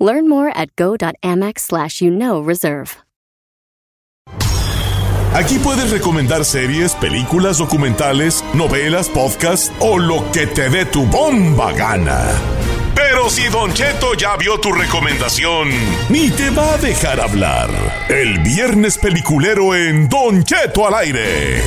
Learn more at go.amex slash you know reserve. Aquí puedes recomendar series, películas, documentales, novelas, podcasts o lo que te dé tu bomba gana. Pero si Don Cheto ya vio tu recomendación, ni te va a dejar hablar. El viernes peliculero en Don Cheto al aire.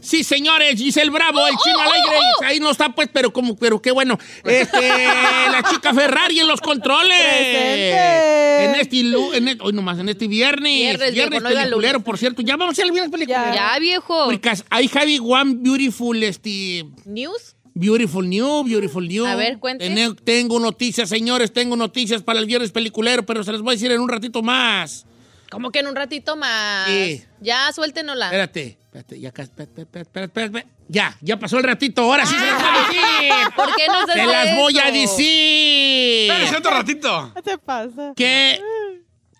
Sí, señores. Giselle Bravo, el chino alegre. Ahí no está, pues, pero como, pero qué bueno. Este, la chica Ferrari en los controles. Presente. En este, en este- hoy nomás, en este viernes. Viernes, viejo, diga peliculero, por cierto. Ya vamos a al viernes peliculero. Ya, viejo. Because I have one beautiful, este, ¿News? Beautiful New, Beautiful New. A ver, cuente. Tene- Tengo noticias, señores, tengo noticias para el viernes peliculero, pero se las voy a decir en un ratito más. Como que en un ratito más. Sí. Ya, suéltenosla. Espérate, espérate, ya, espérate, espérate, espérate, ya, ya pasó el ratito, ahora sí se las voy a decir. ¿Por qué nos Se hace las voy a decir. Espérese otro ratito. ¿Qué te pasa? Que,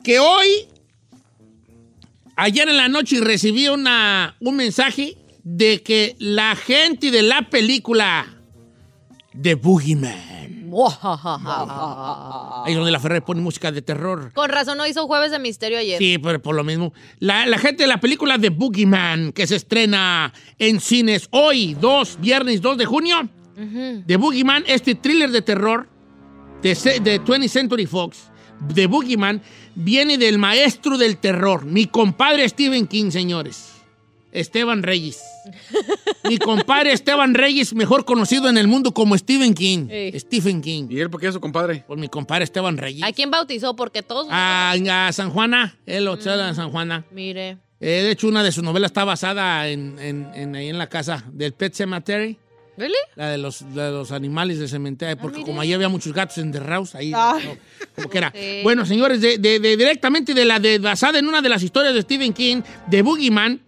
que hoy, ayer en la noche recibí una, un mensaje de que la gente de la película The Boogeyman, ahí donde la Ferrer pone música de terror. Con razón no hizo jueves de misterio ayer. Sí, pero por lo mismo. La, la gente de la película The Boogeyman, que se estrena en cines hoy, 2, viernes 2 de junio. The Boogeyman, este thriller de terror de, de 20th Century Fox, The Boogeyman, viene del maestro del terror, mi compadre Stephen King, señores. Esteban Reyes. Mi compadre Esteban Reyes, mejor conocido en el mundo como Stephen King. Sí. Stephen King. ¿Y él por qué es su compadre? Por mi compadre Esteban Reyes. ¿A quién bautizó? Porque todos. A, a San Juana, él lo en San Juana. Mire. Eh, de hecho, una de sus novelas está basada en, en- en- ahí en la casa del Pet Cemetery, ¿Really? la de los, de los animales del cementerio, porque mire. como ahí había muchos gatos enterrados, ahí, Ah. no, como que era. Sí. Bueno, señores, de, de- de- directamente de la de, basada en una de las historias de Stephen King, de Boogeyman,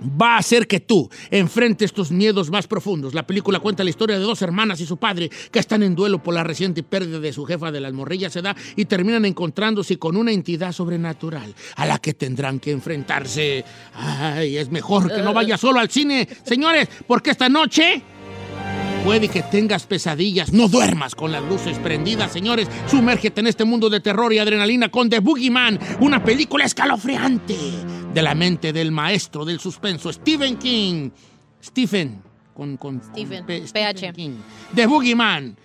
va a hacer que tú enfrentes tus miedos más profundos. La película cuenta la historia de dos hermanas y su padre que están en duelo por la reciente pérdida de su jefa de las morrillas edad y terminan encontrándose con una entidad sobrenatural a la que tendrán que enfrentarse. Ay, es mejor que no vaya solo al cine, señores, porque esta noche Puede que tengas pesadillas, no duermas con las luces prendidas, señores. Sumérgete en este mundo de terror y adrenalina con The Boogeyman, una película escalofriante de la mente del maestro del suspenso, Stephen King. Stephen, con, con, con Stephen, P- PH. King. The Boogeyman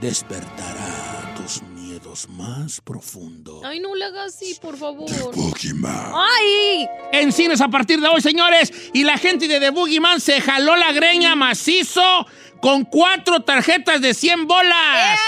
despertará tus miedos más profundos. Ay, no le hagas así, por favor. Boogeyman. ¡Ay! en cines a partir de hoy, señores. Y la gente de The Boogeyman se jaló la greña macizo con cuatro tarjetas de 100 bolas.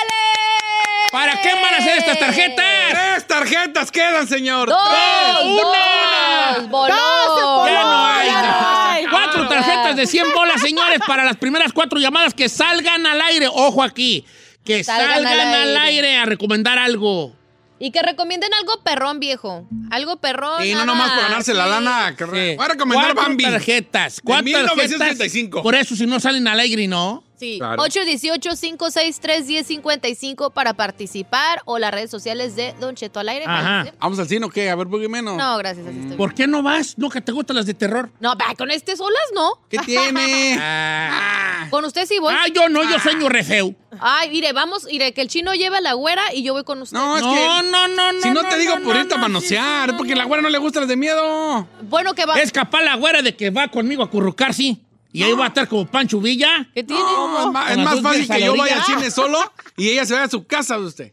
¿Para qué van a hacer estas tarjetas? ¡Tres tarjetas quedan, señor! ¡Dos! ¡Tres! una. ¡Dos! Ya no hay. Ya no hay. Cuatro tarjetas de 100 bolas, señores, para las primeras cuatro llamadas que salgan al aire. Ojo aquí. Que salgan, Salgan al al aire. aire a recomendar algo. Y que recomienden algo perrón, viejo. Algo perrón. Y no nada nomás por ganarse la así. lana. que Sí. Voy a recomendar Cuatro Bambi. tarjetas. De Cuatro 1965. tarjetas. Por eso, si no salen al aire, ¿no? Sí, Claro. 818-563-1055 para participar o las redes sociales de Don Cheto al aire. Ajá. ¿Vamos al cine o qué? A ver, Boogeyman. ¿o? No, gracias, así estoy. ¿Por qué no vas? ¿No que te gustan las de terror? No, va, con este solas no. ¿Qué tiene? Ah, Con usted sí voy. Ah, yo no, yo sueño re feo. Ay, mire, vamos, mire, que el chino lleve a la güera y yo voy con usted. No, es No, que... no, no, no. Si no, te digo no, por no, irte a no, manosear, porque a la güera no le gustan las de miedo. Bueno, que va. Es capaz la güera de que va conmigo a currucar, sí. Y ahí va a estar como Pancho Villa. ¿Qué tiene? No, es más, es fácil que yo vaya al cine solo y ella se vaya a su casa de usted.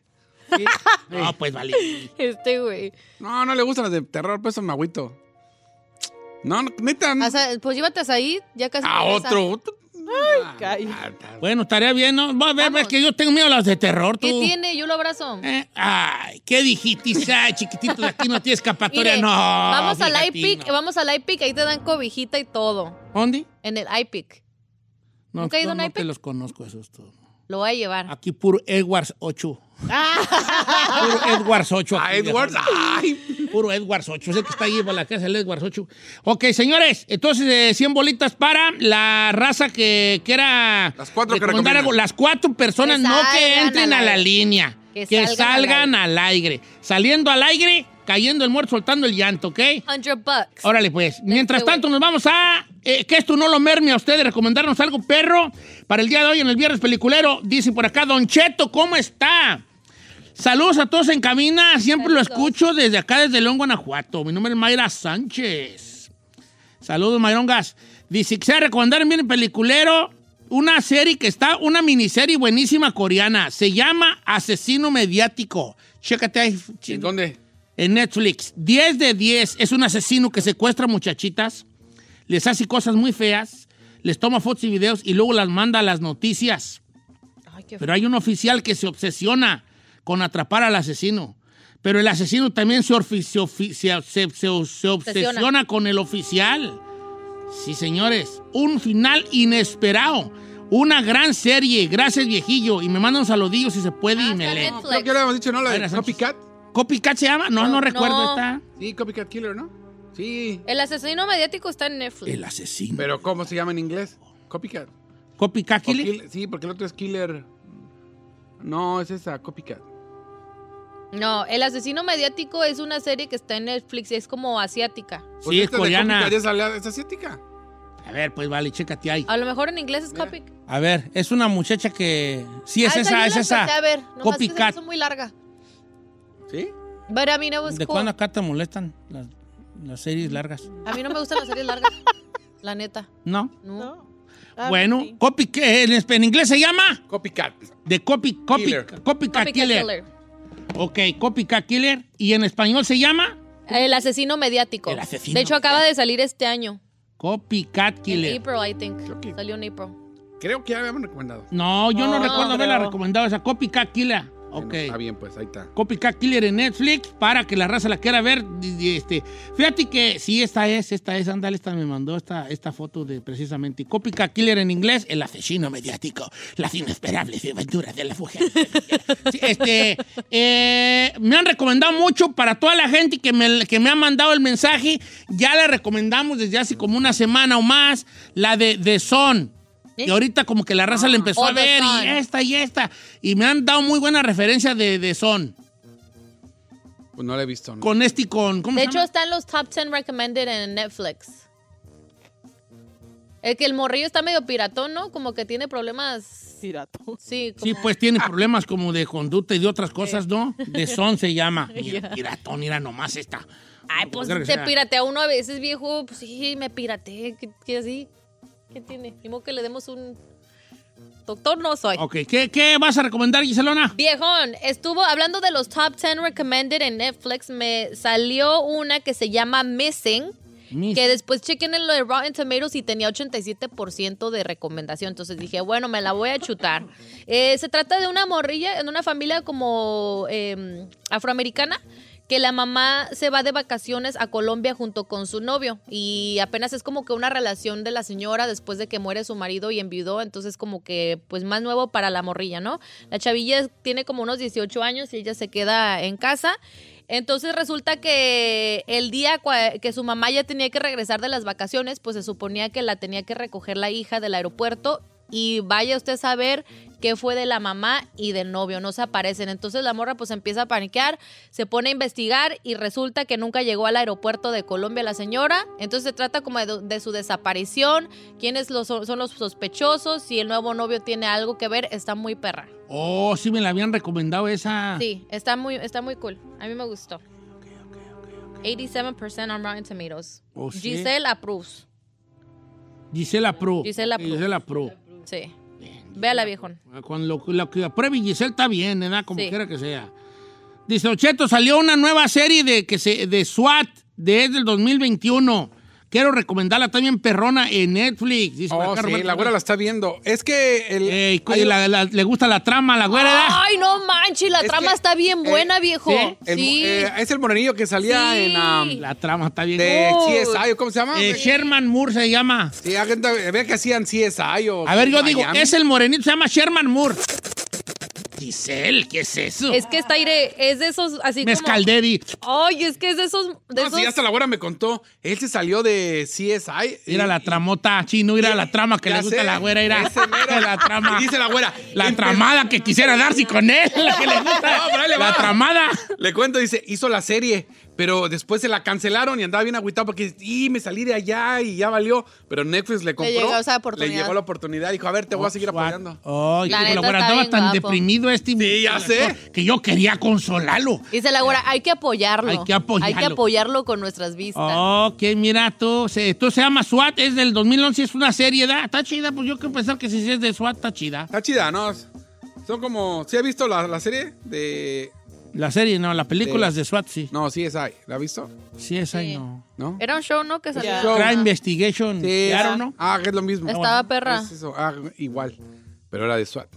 No, pues vale. Este güey. No, no le gustan las de terror, pues son agüito. No, no, neta. no. O sea, pues llévate a Said, ya casi. A regresa. otro. Calla. Ah, ah, Bueno, estaría bien, ¿no? Va a ver, Vamos. es que yo tengo miedo a las de terror, tú. ¿Qué tiene? Yo lo abrazo. Eh, Ay, ¿qué dijiste? Ay, chiquitito, de aquí no tiene escapatoria. Mire, no. vamos al iPic, no. vamos al iPic, ahí te dan cobijita y todo. ¿Dónde? En el iPic. No, ¿Nunca ha ido no, a un no iPic? te los conozco esos todos. Lo voy a llevar. Aquí puro Edwards 8. Puro Edwards 8. Ah, Edwards. Ay. Puro Edwards 8. Es el que está ahí para la casa, el Edwards 8. Ok, señores, entonces eh, 100 bolitas para la raza que quiera Las cuatro que recomendar recomiendan. algo. Las cuatro personas Que no que entren a la línea. Que, Que salgan, salgan al aire. Saliendo al aire, cayendo el muerto, soltando el llanto, ¿ok? 100 bucks. Órale, pues. Mientras tanto, nos vamos a. eh, que esto no lo merme a ustedes, recomendarnos algo, perro. Para el día de hoy, en el Viernes Peliculero, dice por acá, Don Cheto, ¿cómo está? Saludos a todos en cabina. Siempre lo escucho desde acá, desde León, Guanajuato. Mi nombre es Mayra Sánchez. Saludos, Mayrongas. Dice, quisiera recomendar en Viernes Peliculero una serie que está, una miniserie buenísima coreana. Se llama Asesino Mediático. Chécate ahí. ¿En dónde? En Netflix, 10 de 10. Es un asesino que secuestra muchachitas, les hace cosas muy feas, les toma fotos y videos y luego las manda a las noticias. Ay, qué Pero hay un oficial que se obsesiona con atrapar al asesino. Pero el asesino también se, se se- se- se- se obsesiona con el oficial. Sí, señores. Un final inesperado. Una gran serie. Gracias, viejillo. Y me manda un saludillo si se puede y Ah, me está lee. en Netflix. Creo que le habíamos dicho, ¿no? La de Mayra Sánchez. Copycat. ¿Copycat se llama? No, no, No. recuerdo. No. Está. Sí, Copycat Killer, ¿no? Sí. El asesino mediático está en Netflix. El asesino. Pero ¿cómo se llama en inglés? Copycat. ¿Copycat Killer? Kill- Sí, porque el otro es Killer. No, es esa, Copycat. No, El asesino mediático es una serie que está en Netflix y es como asiática. Pues Sí, es coreana. Es, asiática. A ver, pues vale, chécate ahí. A lo mejor en inglés es copy. A ver, es una muchacha que. Sí, es Ah, esa, es esa. a ver, nomás que se hizo muy larga. ¿Sí? I mean, it was ¿De cool. cuándo acá te molestan las, las series largas? A mí no me gustan las series largas. La neta. ¿No? No. bueno, copy, ¿qué? ¿En, en inglés se llama? Copycat. De copy, copy, Killer. copycat Copycat killer. Killer. Ok, copycat killer. ¿Y en español se llama? El asesino mediático. El asesino de hecho, acaba de salir este año. Copycat En killer. April, I think. Creo que- Salió en April. Creo que ya habíamos recomendado. No, yo no, No, recuerdo haberla recomendado esa. Copycat killer. Ok. Está bien, pues ahí está. Copycat Killer en Netflix para que la raza la quiera ver. Este, fíjate que sí, esta es, esta es, ándale, esta me mandó esta, esta foto de precisamente Copycat Killer en inglés, el asesino mediático, las inesperables aventuras de la. Sí, este, eh, me han recomendado mucho para toda la gente que me, que me ha mandado el mensaje. Ya le recomendamos desde hace como una semana o más la de The Son. ¿Eh? Y ahorita como que la raza le empezó a ver Son. y esta y esta. Y me han dado muy buena referencia de, de Son. Pues no la he visto. ¿no? Con este y con. ¿Cómo De se hecho, llama? está en los top 10 recommended en Netflix. El que el morrillo está medio piratón, ¿no? Como que tiene problemas. Pirato. Sí, como... Sí, pues tiene problemas como de conducta y de otras cosas, ¿no? De Son se llama. Mira, piratón, mira nomás esta. Ay, pues que te piratea uno a veces, viejo. Pues sí, me pirateé. ¿Qué, qué así? ¿Qué tiene? Mismo que le demos un. Doctor no soy. Ok, ¿qué, qué vas a recomendar, Giselona? Viejón, estuvo hablando de los top 10 recommended en Netflix. Me salió una que se llama Missing. Mis- Que después chequen en lo de Rotten Tomatoes y tenía 87% de recomendación. Entonces dije, bueno, me la voy a chutar. Eh, se trata de una morrilla en una familia como eh, afroamericana que la mamá se va de vacaciones a Colombia junto con su novio y apenas es como que una relación de la señora después de que muere su marido y enviudó, entonces como que pues más nuevo para la morrilla, ¿no? La chavilla tiene como unos 18 años y ella se queda en casa. Entonces resulta que el día que su mamá ya tenía que regresar de las vacaciones, pues se suponía que la tenía que recoger la hija del aeropuerto y vaya usted a saber qué fue de la mamá y del novio, no se aparecen. Entonces la morra pues empieza a paniquear, se pone a investigar y resulta que nunca llegó al aeropuerto de Colombia la señora. Entonces se trata como de, de su desaparición, quiénes los- son los sospechosos, si el nuevo novio tiene algo que ver, está muy perra. Oh, sí me la habían recomendado esa. Sí, está muy, está muy cool. A mí me gustó. 87% on Rotten Tomatoes. Oh, sí. Giselle approves. Gisela Pro. Gisela Pro. Gisela Pro. Sí. Véala, viejón. Con lo, lo que apruebe Giselle está bien, ¿verdad? Como Sí. quiera que sea. Dice, Ocheto, salió una nueva serie de, que se, de SWAT desde el 2021. Quiero recomendarla también perrona en Netflix. Dice Oh, acá sí, Roberto la güera la está viendo. Es que el. Ey, hay- la- la- le gusta la trama, la güera. Ay, no manches, la Es trama que, está bien eh, buena, viejo. ¿sí? el- Sí. eh, es el morenillo que salía Sí. en. um, La trama está bien. de. CSI, ¿o ¿cómo se llama? Eh, Sherman Moore se llama. Sí, había que hacían CSI o. A ver, yo digo, es el morenito, se llama Sherman Moore. Giselle, ¿qué es eso? Es que está aire, es de esos así Mezcal como. Ay, es que es de esos. De No, esos sí, hasta la güera me contó. Él se salió de CSI. Mira y- la tramota, chino, mira la trama que le gusta sé, a la güera, mero. la trama. Y dice la güera. La empe- tramada que quisiera darse con él, la que le gusta. No, pero ahí le la tramada. Le cuento, dice, hizo la serie, pero después se la cancelaron y andaba bien agüitado porque, y me salí de allá y ya valió. Pero Netflix le compró. llegó esa oportunidad. Le llegó la oportunidad. Dijo, a ver, te voy a seguir apoyando. Ay, La neta la andaba bien tan guapo. deprimido este Sí, ya sé. que yo quería consolarlo. Dice la güera, hay que apoyarlo. Hay que apoyarlo. Hay que apoyarlo con nuestras vistas. Ok, mira tú, se, esto se llama SWAT, es del 2011, es una serie, ¿da? Está chida, pues yo quiero pensar que si es de SWAT, está chida. Está chida, ¿no? Son como. ¿Sí has visto la, la serie? De. La serie, no, las películas de SWAT, sí. No, sí es ahí. ¿La has visto? Sí, esa y Sí. no. ¿No? Era un show, ¿no? Que salía. Crime Investigation, Sí. claro, ¿no? Ah, que es lo mismo. Estaba perra. Es eso, ah, igual. Pero era de SWAT.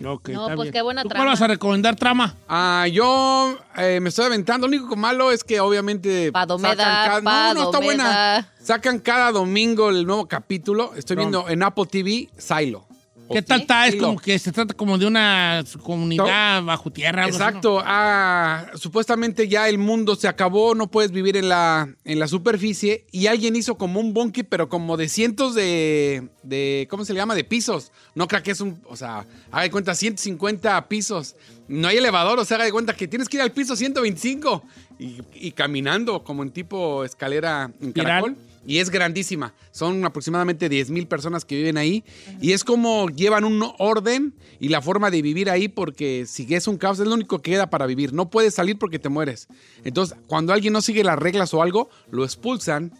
No, pues bien. qué buena ¿Tú trama. cuál vas a recomendar, trama? Ah, yo eh, me estoy aventando. Lo único malo es que obviamente. Padomeda, sacan cada- No, no, está buena. Padomeda. Sacan cada domingo el nuevo capítulo. Estoy viendo en Apple TV Silo. ¿Qué tal está? Es como que se trata como de una comunidad bajo tierra. algo así, ¿no? Exacto. Ah, supuestamente ya el mundo se acabó, no puedes vivir en la, en la superficie y alguien hizo como un bunkie, pero como de cientos de, de, ¿cómo se le llama? De pisos. No creo que es un, o sea, haga de cuenta 150 pisos. No hay elevador, o sea, haga de cuenta que tienes que ir al piso 125 y, y caminando como en tipo escalera en caracol. Y es grandísima. Son aproximadamente 10 mil personas que viven ahí. Y es como llevan un orden y la forma de vivir ahí porque si es un caos es lo único que queda para vivir. No puedes salir porque te mueres. Entonces, cuando alguien no sigue las reglas o algo, lo expulsan.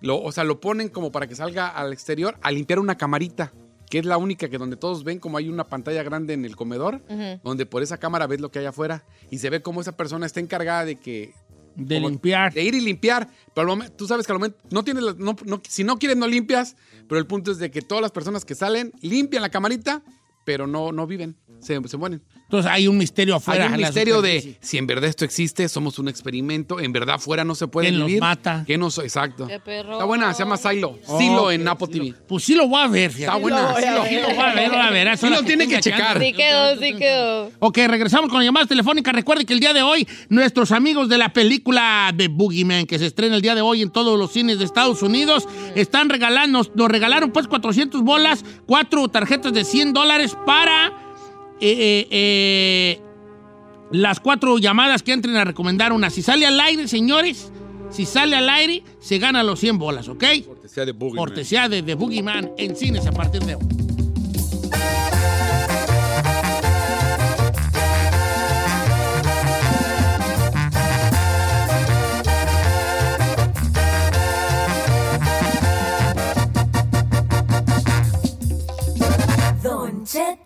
Lo, o sea, lo ponen como para que salga al exterior a limpiar una camarita. Que es la única que donde todos ven como hay una pantalla grande en el comedor, donde por esa cámara ves lo que hay afuera y se ve cómo esa persona está encargada de que De como limpiar. De ir y limpiar. Pero al momento- tú sabes que al momento no tienes, la- no- no- si no quieres no limpias, pero el punto es de que todas las personas que salen limpian la camarita, pero no, no viven, se, se mueren. Entonces hay un misterio afuera. Hay un la misterio de si en verdad esto existe, somos un experimento, en verdad afuera no se puede ¿Quién vivir. mata? ¿Qué nos, exacto. Qué perro. Está buena, se llama Silo. Oh, Silo en Apple lo- TV. Pues sí lo voy a ver, fíjate. Está buena, Silo. Sí lo voy a ver, lo voy a ver. Eso Sí lo tiene que checar. Sí quedó, sí quedó. Ok, regresamos con las llamadas telefónicas. Recuerde que el día de hoy, nuestros amigos de la película de Boogeyman, que se estrena el día de hoy en todos los cines de Estados Unidos, están regalando, nos, nos regalaron pues 400 bolas, cuatro tarjetas de 100 dólares para eh, eh, eh, las cuatro llamadas que entren a recomendar una. Si sale al aire, señores, si sale al aire, se gana los 100 bolas, ¿ok? Cortesía de Boogeyman. Cortesía de The Boogeyman en cines a partir de hoy. Don Cheto,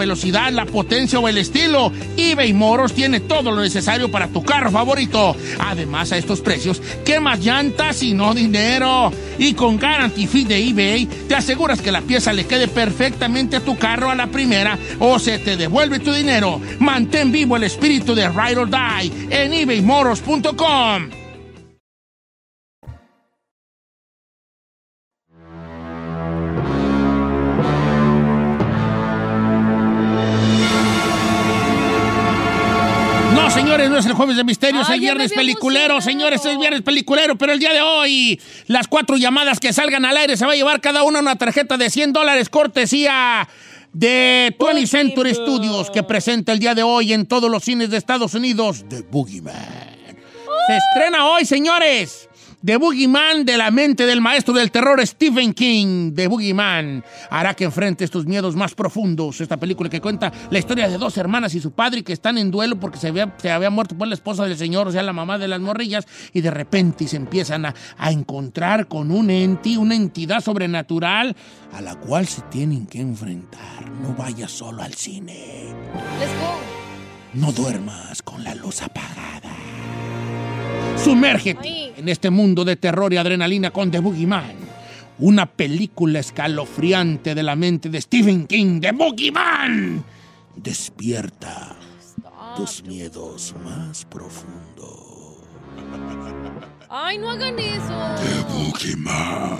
velocidad, la potencia o el estilo, eBay Moros tiene todo lo necesario para tu carro favorito. Además, a estos precios, ¿qué más llantas y no dinero? Y con Guarantee Fee de eBay, te aseguras que la pieza le quede perfectamente a tu carro a la primera o se te devuelve tu dinero. Mantén vivo el espíritu de Ride or Die en ebaymoros.com. jueves de misterio, es Ay, el viernes peliculero, emocionado. señores, es viernes peliculero, pero el día de hoy, las cuatro llamadas que salgan al aire se va a llevar cada una una tarjeta de 100 dólares cortesía de 20th Century Studios que presenta el día de hoy en todos los cines de Estados Unidos, The Boogeyman. Se estrena hoy, señores. The Boogeyman de la mente del maestro del terror Stephen King. The Boogeyman hará que enfrentes tus miedos más profundos. Esta película que cuenta la historia de dos hermanas y su padre que están en duelo porque se había, se había muerto por la esposa del señor, o sea, la mamá de las morrillas, y de repente se empiezan a, a encontrar con un ente, una entidad sobrenatural a la cual se tienen que enfrentar. No vayas solo al cine. Let's go. No duermas con la luz apagada. Sumérgete Ay. en este mundo de terror y adrenalina con The Boogeyman. Una película escalofriante de la mente de Stephen King, The Boogeyman. Despierta tus miedos más profundos. Ay, no hagan eso. Boogeyman.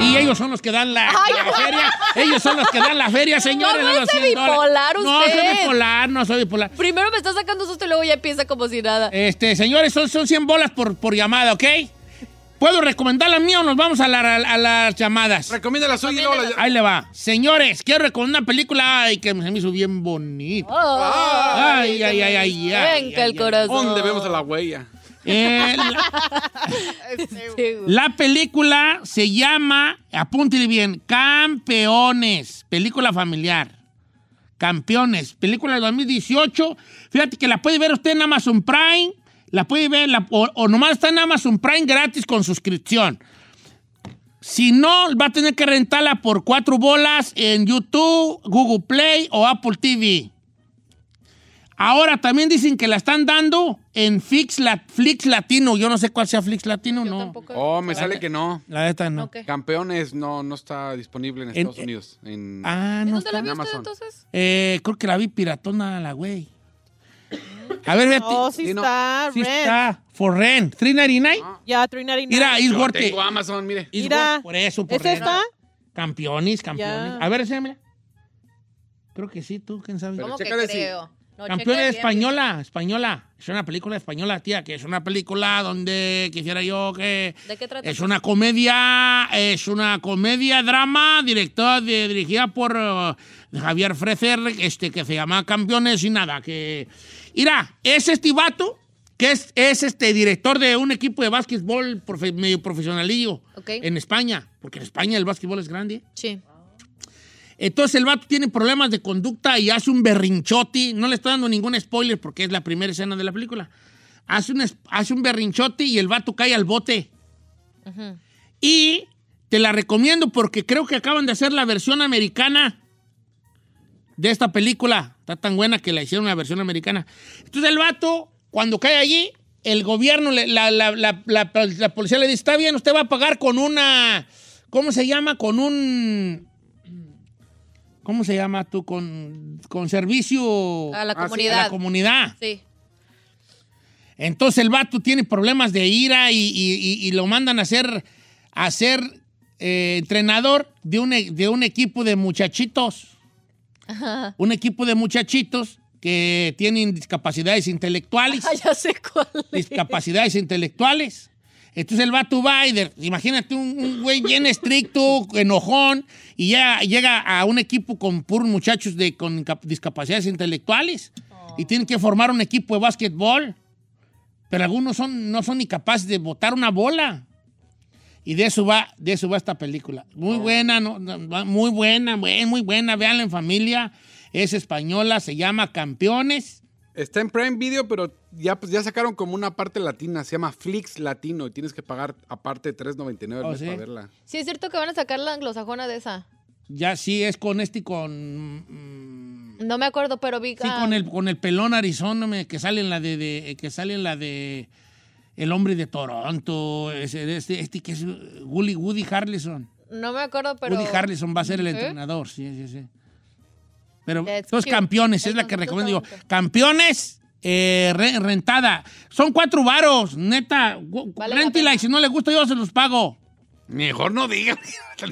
Y ellos son los que dan la, la feria. Ellos son los que dan la feria, señores. No, no es 100 dólares. bipolar No, soy usted. bipolar, no soy bipolar. Primero me está sacando susto y luego ya empieza como si nada. Este, señores, son, son 100 bolas por, por llamada, ¿ok? ¿Puedo recomendar la mía o nos vamos a, la- a las llamadas? Recomienda la suya y luego la... Ahí le va. Señores, quiero recomendar una película ay, que se me hizo bien bonita. Oh. Ay, ay, ay, ay, ay. Venga ay, el corazón. ¿Dónde vemos a la huella? Eh, la, película se llama, apúntele bien, Campeones, película familiar. Campeones, película de 2018. Fíjate que la puede ver usted en Amazon Prime, la puede ver, la- o, o nomás está en Amazon Prime gratis con suscripción. Si no, va a tener que rentarla por cuatro bolas en YouTube, Google Play o Apple TV. Ahora también dicen que la están dando en Fix, La- Flix Latino. Yo no sé cuál sea Flix Latino, Yo no. tampoco. Oh, me sale que no. La neta no. Ok. Campeones no, no está disponible en En- Estados Unidos. En... Ah, ¿En no. dónde la está. vio usted Amazon. entonces? Eh, creo que la vi piratona la güey. A ver, vete. Oh, sí Sí, no. está. Sí está. For rent. 399. Ya, 399. Mira, es Yo worth it. tengo Amazon, mire. Is Mira, Por eso, por ¿Es rent. esta? Campeones, campeones. Ya. A ver, enséñamela. Creo que sí, tú, quién sabe. ¿Cómo que chécale si- creo? No, bien. española, española. Es una película española, tía, que es una película donde quisiera yo que... ¿De qué trata? Es una comedia, es una comedia drama directora de- dirigida por eh, Javier Frecer, este, que se llama Campeones y nada, que... Mira, es este vato, que es, es este director de un equipo de básquetbol profe- medio profesionalillo Ok. en España, porque en España el básquetbol es grande. Sí. Entonces el vato tiene problemas de conducta y hace un berrinchote. No le estoy dando ningún spoiler porque es la primera escena de la película. Hace un, hace un berrinchote y el vato cae al bote. Y te la recomiendo porque creo que acaban de hacer la versión americana de esta película. Está tan buena que la hicieron la versión americana. Entonces el vato, cuando cae allí, el gobierno, la- la- la- la policía le dice, está bien, usted va a pagar con una, ¿cómo se llama? Con un... ¿Cómo se llama tú? Con, con servicio A la Ah, a comunidad. la comunidad. Sí. Entonces el vato tiene problemas de ira y, y- y- y lo mandan a ser, a ser eh, entrenador de un, de un equipo de muchachitos. Un equipo de muchachitos que tienen discapacidades intelectuales. Ah, ya sé cuál. es. discapacidades intelectuales. Entonces el vato va y de- imagínate un, un güey bien estricto, enojón, y ya llega a un equipo con puros muchachos de, con discapacidades intelectuales y tienen que formar un equipo de básquetbol. Pero algunos son, no son ni capaces de botar una bola. Y de eso va, de eso va esta película. Muy buena, no, no, va- muy buena, muy, muy buena. Véanla en familia. Es española, se llama Campeones. Está en Prime Video, pero ya, pues, ya sacaron como una parte latina. Se llama Flix Latino y tienes que pagar aparte $3.99 al Oh, mes ¿sí? para verla. Sí, es cierto que van a sacar la anglosajona de esa. Ya sí es con este y con. mm, No me acuerdo, pero vi Sí, ah, con el, con el pelón Arizona, que sale en la de, de- que sale en la de El hombre de Toronto, ese, este, este que es Woody, Woody Harrelson. No me acuerdo, pero. Woody Harrelson va a ser el ¿Eh? entrenador, sí, sí, sí. Pero cute. campeones, es El la que recomiendo. Digo, campeones, eh, re- rentada. Son cuatro varos, neta. Vale la réntela pena. y si no le gusta yo se los pago. Mejor no digas.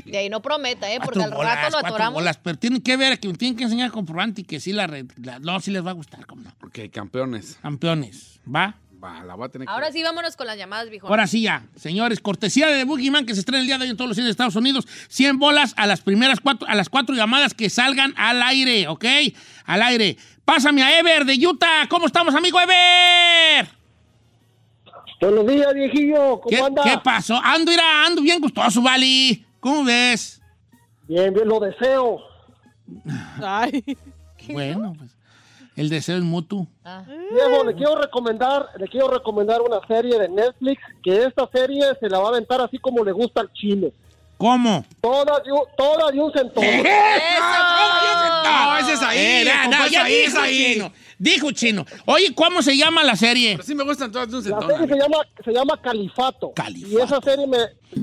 De ahí no prometa, ¿eh? Porque Cuatro al bolas, rato lo cuatro atoramos. bolas, pero tienen que ver, que tienen que enseñar comprobante y que sí la, la- no, sí les va a gustar, como no. ok, campeones. Campeones, ¿va? Va, la voy a tener que Ahora sí, vámonos con las llamadas, viejo. Ahora sí ya, señores, cortesía de Boogeyman que se estrena el día de hoy en todos los cines de Estados Unidos. 100 bolas a las primeras cuatro, a las cuatro llamadas que salgan al aire, ¿ok? Al aire. Pásame a Ever de Utah. ¿Cómo estamos, amigo Ever? Buenos días, viejillo. ¿Cómo ¿Qué, anda? qué pasó? Ando, irá, ando bien gustoso, Vali. ¿Cómo ves? Bien, bien, lo deseo. Ay. Bueno, pues el deseo es mutuo. Ah. Viejo, le quiero recomendar, le quiero recomendar una serie de Netflix, que esta serie se la va a aventar así como le gusta al chile. ¿Cómo? Toda de un, toda de un centón. No, ese es ahí. Era, compa, no, es ya ahí, dijo ahí. chino. Dijo chino. Oye, ¿cómo se llama la serie? Pero sí me gustan todas de un La centón. serie se llama, se llama Califato. Califato. Y esa serie me,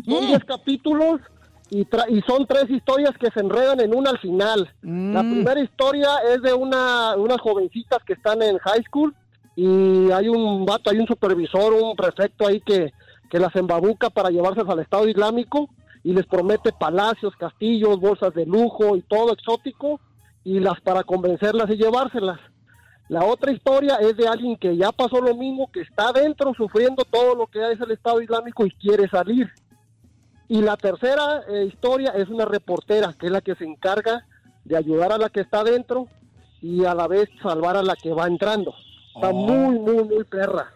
son Mm. 10 capítulos y, tra- y son tres historias que se enredan en una al final. La Mm. primera historia es de una, unas jovencitas que están en high school y hay un vato, hay un supervisor, un prefecto ahí que, que las embabuca para llevárselas al Estado Islámico y les promete palacios, castillos, bolsas de lujo y todo exótico y las para convencerlas y llevárselas. La otra historia es de alguien que ya pasó lo mismo, que está adentro sufriendo todo lo que es el Estado Islámico y quiere salir. Y la tercera eh, historia es una reportera, que es la que se encarga de ayudar a la que está adentro y a la vez salvar a la que va entrando. Está Oh. muy, muy, muy perra.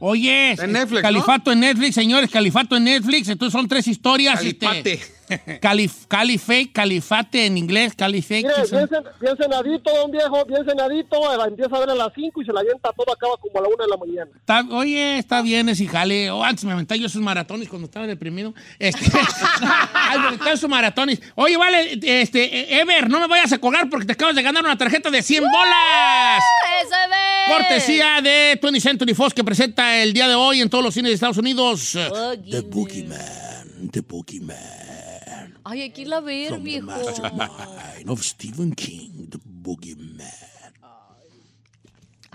Oye, Netflix, Califato en Netflix, señores, Califato en Netflix. Entonces son tres historias. Calipate. este, calif, califate, califate en inglés, son- bien, cen- bien cenadito, don viejo, bien cenadito, la empieza a ver a las 5 y se la avienta todo, acaba como a la 1 de la mañana. Está- oye, está bien ese jale. Oh, antes me aventaba yo esos maratones cuando estaba deprimido. Este, esos maratones. Oye, vale, este, Ever, no me vayas a colgar porque te acabas de ganar una tarjeta de 100 bolas. ¡Eso es ver! Cortesía de 20th Century Fox que presenta el día de hoy en todos los cines de Estados Unidos. Boogeyman. The Boogeyman, The Boogeyman. Ay, hay que irla a ver, From the viejo. mastermind of Stephen King, The Boogeyman.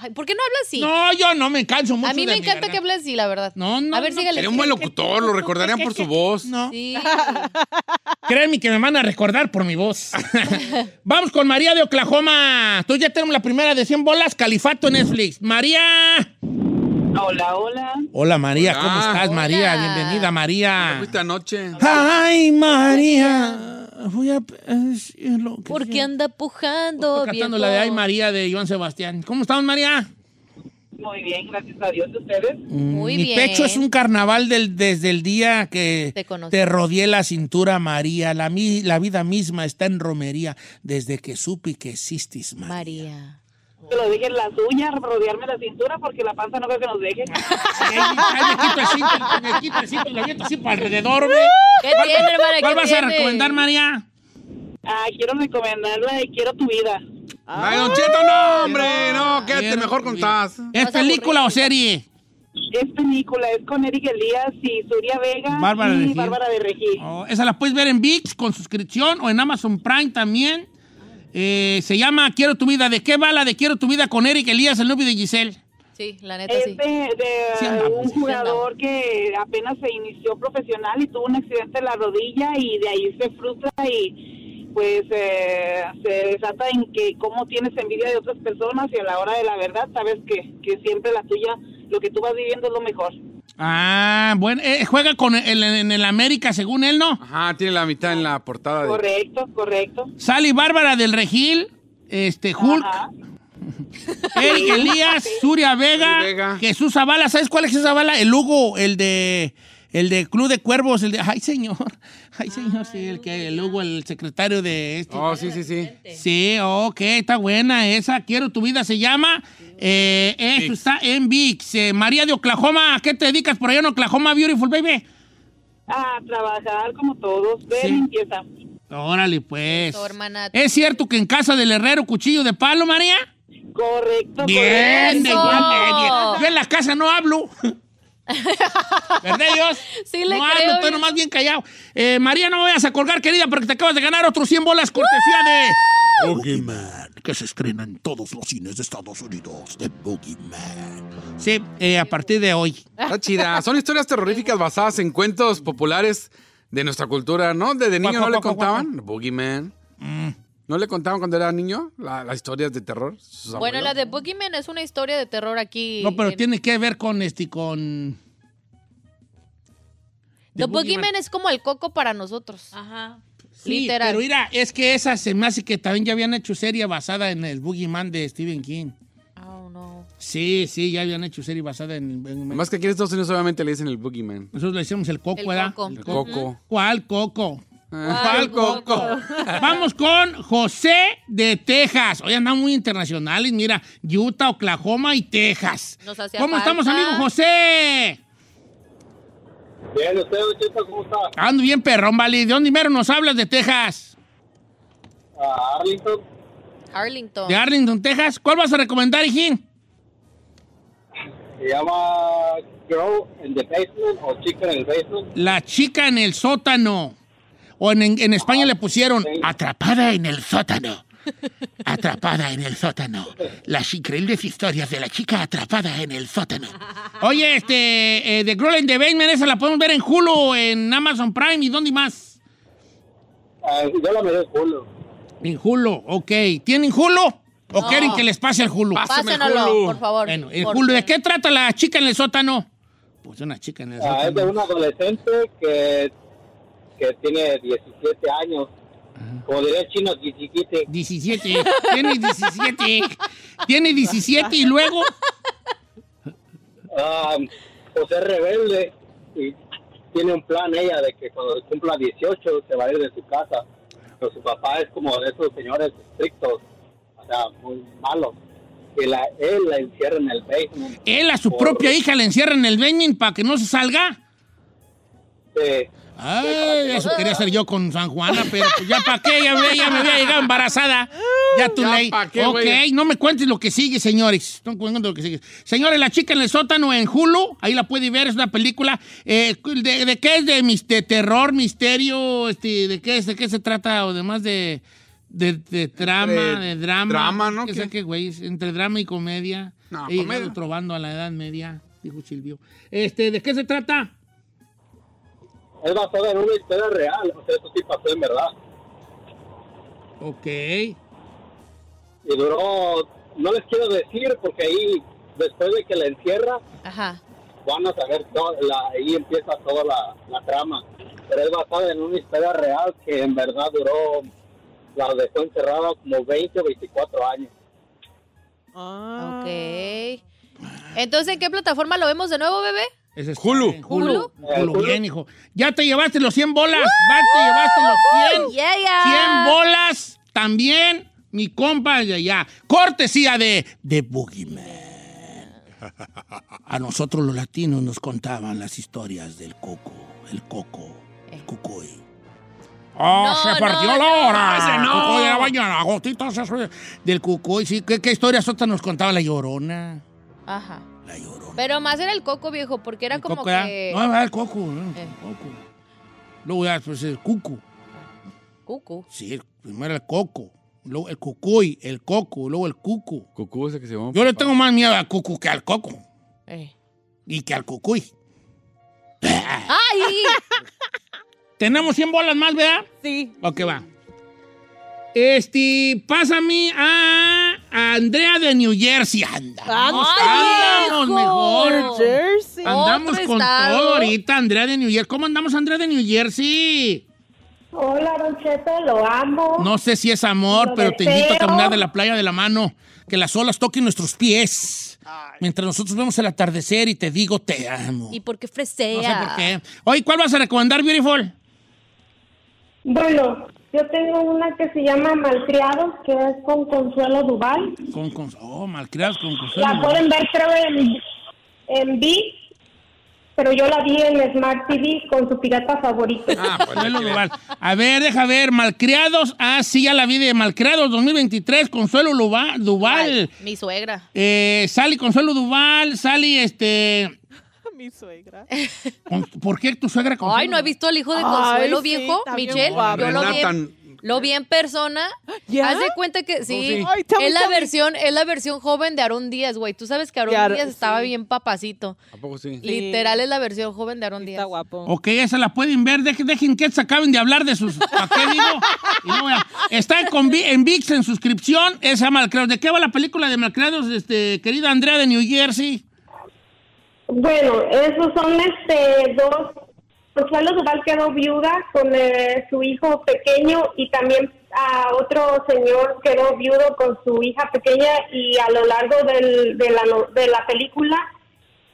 Ay, ¿Por qué no habla así? No, yo no me canso mucho a mí de me mi encanta que hable así, la verdad. No, no, A ver, no. sígale. Sería un buen locutor, lo recordarían por su voz. No. Sí. Créeme que me van a recordar por mi voz. Vamos con María de Oklahoma. Tú ya tenemos la primera de 100 bolas, Califato en Netflix. María. Hola, hola. Hola María, ¿cómo Hola. estás María? Bienvenida ¿Dónde María. fuiste anoche? Ay María. Voy a ¿Por qué anda pujando, Estoy cantando la de Ay María de Joan Sebastián. ¿Cómo estamos María? Muy bien, gracias a Dios. ¿Ustedes? Muy Mi bien. pecho es un carnaval del- desde el día que Te rodeé la cintura, María. La, mi- la vida misma está en romería desde que supe que existís, María. María. Que lo dejen las uñas, rodearme la cintura porque la panza no creo que nos deje. Ay, me quito el cinto, me quito el cinto y lo aviento así para alrededor, güey. ¿Qué tiene, hermana? ¿Cuál ¿Qué vas a recomendar, María? Ah, quiero recomendarla de Quiero tu vida. Ay, Don Cheto, no, hombre, no, quédate mejor con. Taz. ¿Es película o serie? Es película, es con Eric Elías y Suria Vega Bárbara y. Bárbara de Regil. Oh, esa la puedes ver en VIX con suscripción o en Amazon Prime también. Eh, se llama Quiero tu vida. ¿De qué va la de Quiero tu vida con Eric Elías, el novio de Giselle? Sí, la neta Es sí. de, de, Sí andamos, un sí jugador que apenas se inició profesional y tuvo un accidente en la rodilla y de ahí se frustra y pues eh, se desata en que cómo tienes envidia de otras personas y a la hora de la verdad sabes que, que siempre la tuya lo que tú vas viviendo es lo mejor. Ah, bueno, eh, juega con el, en el América, según él, ¿no? Ajá, tiene la mitad en la portada. De... Correcto, correcto. Sally Bárbara del Regil, este, Hulk, Ajá. Eric Elías, Suria Vega, Suri Vega. Jesús Zavala. ¿Sabes cuál es Jesús Zavala? El Hugo, el de el de Club de Cuervos, el de ay señor, ay señor, sí, el que el Hugo, el secretario de este. Oh, sí, sí, sí. Sí, ok, está buena esa. Quiero tu vida se llama. Eh, esto VIX. está en VIX. Eh, María de Oklahoma, ¿a qué te dedicas por allá en Oklahoma, Beautiful Baby? A trabajar como todos, de Sí. limpieza. Órale, pues. ¿Es cierto que en casa del herrero cuchillo de palo, María? Correcto, Bien, de. Yo en la casa no hablo. ¿Verdad, Dios? Sí le no creo, hablo, estoy nomás bien callado. Eh, María, no me vayas a colgar, querida, porque te acabas de ganar otros 100 bolas cortesía de Boogeyman, que se estrena en todos los cines de Estados Unidos, de Boogeyman. Sí, eh, a partir de hoy. Está chida. Son historias terroríficas basadas en cuentos populares de nuestra cultura, ¿no? ¿Desde niño no le contaban? Boogeyman. ¿No le contaban cuando era niño la- las historias de terror? Bueno, la de Boogeyman es una historia de terror aquí. No, pero en- tiene que ver con este, con... The The Boogeyman es como el coco para nosotros. Ajá. Sí, Literal. pero mira, es que esa se me hace que también ya habían hecho serie basada en el Boogeyman de Stephen King. Oh, no. Sí, sí, ya habían hecho serie basada en... en- Más que aquí en Estados Unidos obviamente le dicen el Boogeyman. Nosotros le decíamos el coco, El ¿verdad? coco. El coco. ¿Cuál coco? Ah. ¿Cuál coco? Vamos con José de Texas. Hoy andamos muy internacionales. Mira, Utah, Oklahoma y Texas. Nos hacía ¿Cómo estamos, amigo José? Bien, ¿usted, Cheta, cómo está? Ando bien, perrón, vale. ¿De dónde mero nos hablas de Texas? Ah, Arlington. Arlington. De Arlington, Texas. ¿Cuál vas a recomendar, hijín? Se llama Girl in the Basement o Chica en el Basement. La chica en el sótano. O en, en España le pusieron Atrapada en el sótano. Atrapada en el sótano. Las increíbles historias de la chica atrapada en el sótano. Oye, este, eh, The Girl in the Basement, esa la podemos ver en Hulu, en Amazon Prime y dónde más. Ah, yo la miré en Hulu. En Hulu, ok. ¿Tienen Hulu? ¿O No. quieren que les pase el Hulu? Pásame el Pásenlo, Hulu. por favor. Bueno, el Hulu, ¿de qué trata la chica en el sótano? Pues una chica en el Ah, es de sótano. un adolescente que, que tiene 17 años. Como diría el chino, 17. 17. Tiene 17. Tiene 17 y luego. Ah, pues es rebelde y tiene un plan ella de que cuando cumpla 18 se va a ir de su casa. Pero su papá es como de esos señores estrictos, o sea, muy malos. Que la, él la encierra en el basement. Él a su Por- propia hija le encierra en el basement para que no se salga. Sí. Ay, eso quería hacer yo con San Juana, pero pues ya para qué, ya, me- ya me había llegado embarazada. Ya tu ley. qué, ok, no me cuentes lo que sigue, señores. No me cuentes lo que sigue. Señores, La chica en el sótano en Hulu, ahí la puede ver, es una película. eh, de, de qué es? De, terror, misterio? Este, ¿De qué es? ¿De qué se trata? O demás de, de, de trama, de drama. drama, ¿no? ¿Qué ¿Qué? sé qué, güey? Entre drama y comedia. No, He llegado comedia. trovando a la edad media, dijo Silvio. Este, ¿De qué se trata? Es basada en una historia real, o sea, eso sí pasó en verdad. Ok. Y duró, no les quiero decir porque ahí, después de que la encierra, Ajá. van a saber todo, la, ahí empieza toda la, la trama. Pero es basada en una historia real que en verdad duró, la dejó encerrada como 20 o 24 años. Ah. Ok. Entonces, ¿en qué plataforma lo vemos de nuevo, bebé? Ese es Hulu. en Hulu. Hulu, bien, hijo. Ya te llevaste los 100 bolas. Va, te llevaste los 100. Yeah, yeah. 100 bolas también, mi compa de allá. Cortesía de The Boogeyman. A nosotros los latinos nos contaban las historias del coco, el coco, el cucuy. ¡Oh, No, se partió no, la hora! Ese no. Cucuy de la mañana, gotitas del cucuy. Sí, ¿qué, qué historias otras nos contaba la llorona? Ajá. La llorona. Pero más era el coco, viejo, porque era El como que... No, era el coco, ¿no? Eh. el coco. Luego ya, pues el cucu. Cucu. Sí, el- primero el coco, luego el cucuy, el coco, luego el cucu. Cucú ese que se llama. Yo le tengo más miedo al cucu que al coco Eh. y que al cucuy. ¡Ay! Tenemos 100 bolas más, ¿verdad? Sí. Ok, va. Este, pásame a Andrea de New Jersey. Anda. Anda, Andamos mejor. New Jersey. Andamos Otro con estado. todo ahorita, Andrea de New Jersey. ¿Cómo andamos, Andrea de New Jersey? Hola, Don Cheto, lo amo. No sé si es amor, Lo pero te invito a caminar de la playa de la mano, que las olas toquen nuestros pies. Mientras nosotros vemos el atardecer y te digo te amo. ¿Y por qué No fresea? sé por qué. Oye, ¿cuál vas a recomendar, Beautiful? Bueno, yo tengo una que se llama Malcriados, que es con Consuelo Duval. Con, con, oh, malcriados con Consuelo. La pueden ver, creo, en, en VIX, pero yo la vi en Smart TV con su pirata favorito. Ah, pues, Consuelo ver. Duval. A ver, deja ver. Malcriados. Ah, sí, ya la vi de Malcriados 2023. Consuelo Luba- Duval. Ay, mi suegra. Eh, Sally Consuelo Duval. Sally, este. Mi suegra. ¿Por qué tu suegra Consuelo? Ay, ¿no has visto al hijo de Consuelo, sí, viejo? bien Michelle, guapo. yo lo vi, en, lo vi en persona. ¿Ya? Haz de cuenta que sí. sí. Ay, es la me. versión, es la versión joven de Aarón Díaz, güey. Tú sabes que Aarón Díaz estaba sí. bien papacito. ¿A poco sí? Literal es la versión joven de Aarón Díaz. Está guapo. Ok, esa la pueden ver. Dejen, dejen que se acaben de hablar de sus. ¿Para qué digo? Y no voy a- Está Vi- en VIX en suscripción. Esa Malcriados. ¿De qué va la película de Malcriados, este, querida Andrea de New Jersey? Bueno, esos son este dos. Consuelo Duval quedó viuda con eh, su hijo pequeño y también a otro señor quedó viudo con su hija pequeña y a lo largo del- de, la, de la película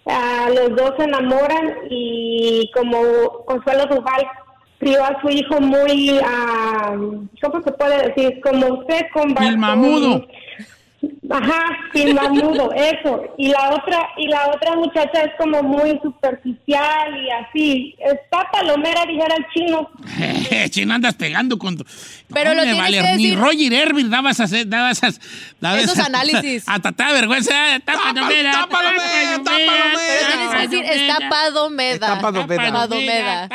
ah, los dos se enamoran y como Consuelo Duval crió a su hijo muy, ah, ¿cómo se puede decir? Como usted con... El mamudo. Ajá, sin mamudo, eso. Y la otra, y la otra muchacha es como muy superficial y así. Está palomera, dijera el chino. Chino, andas pegando con. tu- Pero lo me tienes que Ni decir- Roger Ervin daba esas. Daba esas daba Esos esas- análisis. Hasta te da vergüenza. Está palomera. está palomera, está palomera. Pero tienes que decir, está padomeda. Está padomeda.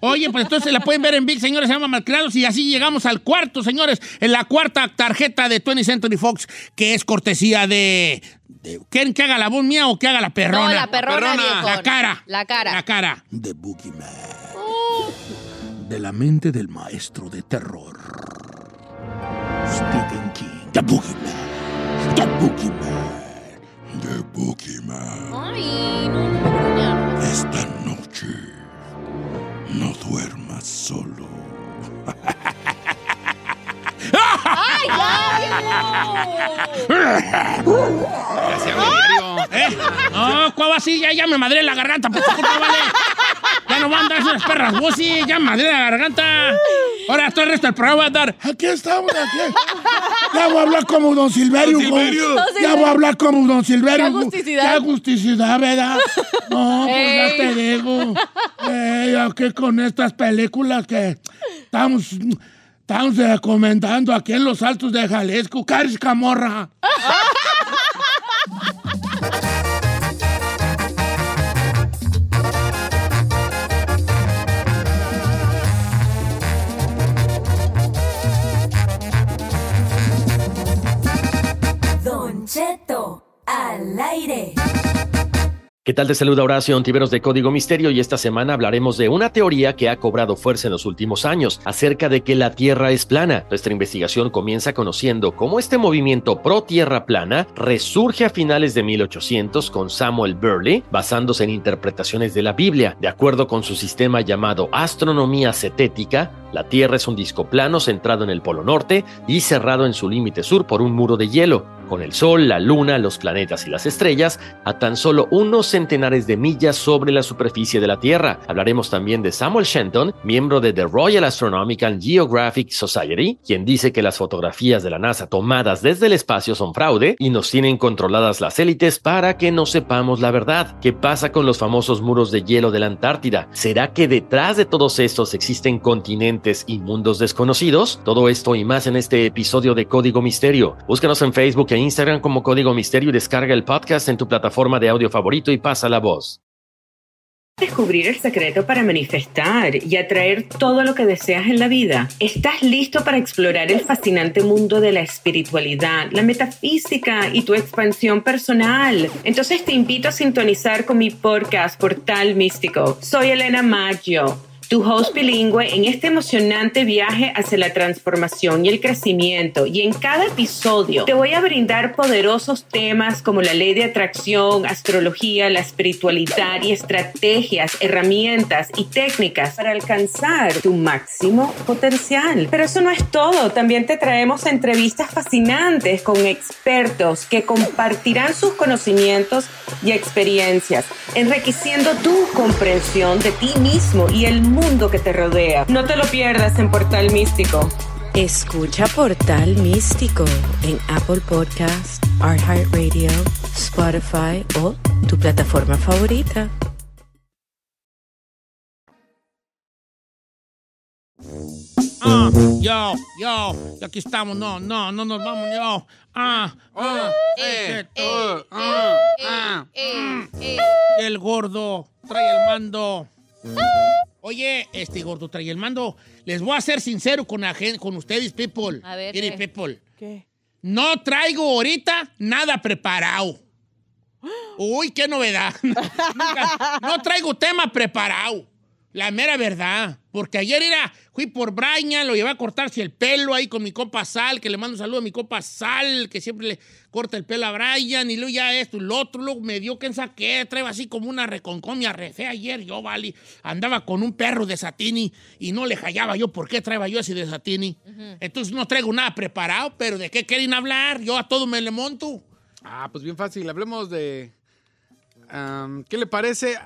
Oye, pues entonces la pueden ver en VIX, señores, se llama Malcriados y así llegamos al cuarto, señores, en la cuarta tarjeta de 20th Century Fox, que es cortesía de... de- ¿Quieren que haga la voz mía o que haga la perrona? No, la perrona. La cara. La cara. La cara. The Boogeyman. De la mente del maestro de terror. Stephen King. The Boogeyman. The Boogeyman. The Boogeyman. Ay, no, no, no, no, no. Esta noche no duermas solo. ¡Ay, ya, diario. ¿Eh? No, ¿cuál va así? Ya, ya me madré la garganta, pues, ¿cómo vale? Ya no van a andar esas perras vos sí, ya me madré la garganta. Ahora todo el resto del programa va a andar. Aquí estamos, aquí. Ya voy a hablar como don Silverio. Don Silverio. güey. Ya voy a hablar como don Silverio. Qué agusticidad. Qué agusticidad, ¿verdad? No, pues Ey. ya te digo. Ey, aquí con estas películas que estamos, estamos comentando aquí en los altos de Jalisco. Caris Camorra. Don Cheto al aire. ¿Qué tal? Te saluda Horacio Ontiveros de Código Misterio y esta semana hablaremos de una teoría que ha cobrado fuerza en los últimos años acerca de que la Tierra es plana. Nuestra investigación comienza conociendo cómo este movimiento pro Tierra plana resurge a finales de 1800 con Samuel Burley basándose en interpretaciones de la Biblia. De acuerdo con su sistema llamado astronomía cetética, la Tierra es un disco plano centrado en el polo norte y cerrado en su límite sur por un muro de hielo, con el Sol, la Luna, los planetas y las estrellas a tan solo unos centenares de millas sobre la superficie de la Tierra. Hablaremos también de Samuel Shenton, miembro de The Royal Astronomical Geographic Society, quien dice que las fotografías de la NASA tomadas desde el espacio son fraude y nos tienen controladas las élites para que no sepamos la verdad. ¿Qué pasa con los famosos muros de hielo de la Antártida? ¿Será que detrás de todos estos existen continentes y mundos desconocidos? Todo esto y más en este episodio de Código Misterio. Búscanos en Facebook e Instagram como Código Misterio y descarga el podcast en tu plataforma de audio favorito y pasa la voz. Descubrir el secreto para manifestar y atraer todo lo que deseas en la vida. ¿Estás listo para explorar el fascinante mundo de la espiritualidad, la metafísica y tu expansión personal? Entonces te invito a sintonizar con mi podcast Portal Místico. Soy Elena Maggio tu host bilingüe en este emocionante viaje hacia la transformación y el crecimiento. Y en cada episodio te voy a brindar poderosos temas como la ley de atracción, astrología, la espiritualidad y estrategias, herramientas y técnicas para alcanzar tu máximo potencial. Pero eso no es todo, también te traemos entrevistas fascinantes con expertos que compartirán sus conocimientos y experiencias, enriqueciendo tu comprensión de ti mismo y el mundo que te rodea. No te lo pierdas en Portal Místico. Escucha Portal Místico en Apple Podcast, iHeartRadio, Spotify o tu plataforma favorita. Ah, yo, yo, y aquí estamos, no, no, no nos vamos, yo. Ah, ah, eh, este, eh, ah, ah. el gordo trae el mando. Oye, este gordo trae el mando. Les voy a ser sincero con, la gen- con ustedes, people. A ver, people. ¿Qué? No traigo ahorita nada preparado. Uy, qué novedad. Nunca- no traigo tema preparado. La mera verdad. Porque ayer era, fui por Brian, lo llevé a cortarse el pelo ahí con mi copa Sal, que le mando un saludo a mi copa Sal, que siempre le corta el pelo a Brian, y luego ya esto y lo otro, luego me dio que saqué, trae así como una reconcomia re fea ayer, yo, vale, andaba con un perro de satini y no le hallaba yo por qué traía yo así de satini. Entonces no traigo nada preparado, pero ¿de qué quieren hablar? Yo a todo me le monto. Ah, pues bien fácil. Hablemos de. ¿Qué le parece?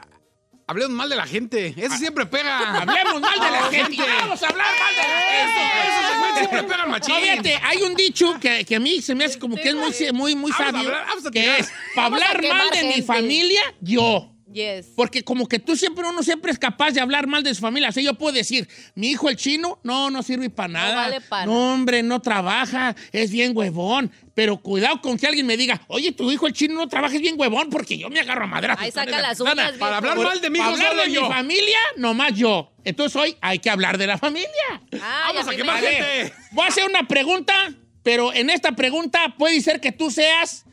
Hablemos mal de la gente. Eso siempre pega. Ah. Hablemos mal de la Ah, gente. Vamos a hablar mal de la gente. Segmentos siempre pegan machín. Fíjate, hay un dicho que, que a mí se me hace como que es muy, muy, muy Vamos a sabio, hablar- vamos a que es, para hablar mal de mi familia, yo. Yes. Porque como que tú siempre, uno siempre es capaz de hablar mal de su familia. O sea, yo puedo decir, mi hijo el chino, no, no sirve para nada. vale pa' no, hombre, no trabaja, es bien huevón. Pero cuidado con que alguien me diga, oye, tu hijo el chino no trabaja, es bien huevón, porque yo me agarro a madera. Ahí saca las uñas, Para hablar viejo. mal de mi hijo, Para hablar de yo. mi familia, nomás yo. Entonces hoy hay que hablar de la familia. Ay, Vamos a quemar gente. Voy a hacer una pregunta, pero en esta pregunta puede ser que tú seas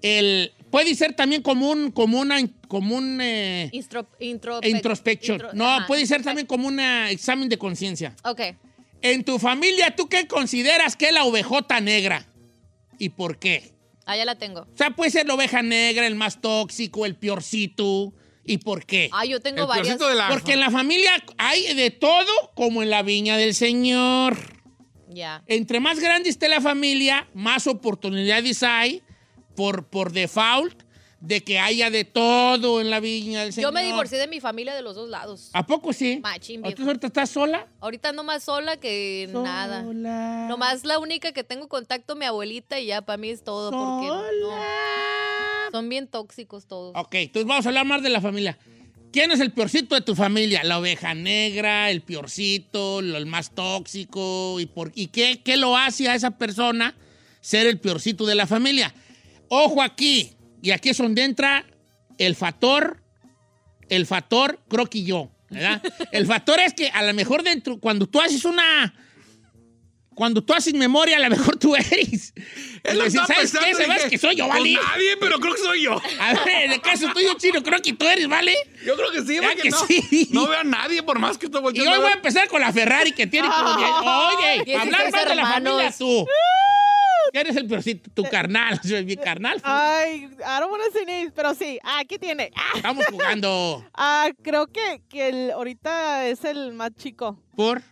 el... Puede ser también como un, como una, como un eh, Instro- intro- introspection. intro- no, ajá. puede ser también como un examen de conciencia. Ok. En tu familia, ¿tú qué consideras que es la ovejota negra? ¿Y por qué? Ah, ya la tengo. O sea, puede ser la oveja negra, el más tóxico, el peorcito. ¿Y por qué? Ah, yo tengo El varias. de la. Porque en la familia hay de todo como en la viña del Señor. Ya. Entre más grande esté la familia, más oportunidades hay por, por default de que haya de todo en la viña del Señor. Yo me divorcié de mi familia de los dos lados. ¿A poco sí? Machín, ¿Entonces viejo. ahorita estás sola? Ahorita ando más sola que nada. Sola. Nomás la única que tengo contacto mi abuelita y ya para mí es todo porque no- son bien tóxicos todos. Ok, entonces vamos a hablar más de la familia. ¿Quién es el peorcito de tu familia? La oveja negra, el peorcito, lo- el más tóxico. ¿Y, por, y qué, qué lo hace a esa persona ser el peorcito de la familia? Ojo aquí, y aquí es donde entra el factor, el factor croquillo, ¿verdad? el factor es que a lo mejor dentro, cuando tú haces una... Cuando tú haces memoria, a lo mejor tú eres. Él lo Decir, ¿Sabes qué? ¿Sabes dije, que soy yo, pues vale? nadie, pero creo que soy yo. A ver, en el caso tuyo, chino, creo que tú eres, ¿vale? Yo creo que sí, ¿Ya porque que no, sí? no veo a nadie por más que estoy Y hoy voy a empezar con la Ferrari que tiene como... Oye, 16 hablar más de la familia tú. ¿Quién es el peorcito? Tu carnal. Soy mi carnal. Ay, I don't want to say names, pero sí, ah, aquí tiene. Estamos jugando ah, creo que, que el, ahorita es el más chico. por...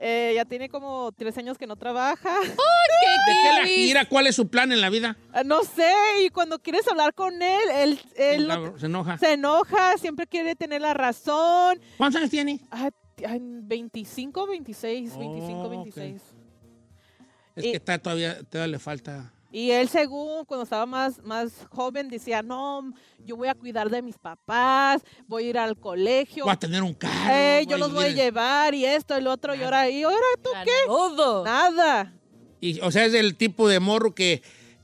Eh, ya tiene como tres años que no trabaja. ¿De qué la gira? ¿Cuál es su plan en la vida? Ah, No sé, y cuando quieres hablar con él, él, él no- Se enoja. se enoja, siempre quiere tener la razón. ¿Cuántos años tiene? Ah, ay, 25, 26, 25, Oh, 26. Es Y- que está todavía, todavía le falta... Y él, según cuando estaba más, más joven, decía, no, yo voy a cuidar de mis papás, voy a ir al colegio. Va a tener un carro. Eh, yo los voy a llevar y esto, el otro, y ahora, ¿y ahora tú qué? Todo. Nada. Y, o sea, es el tipo de morro que,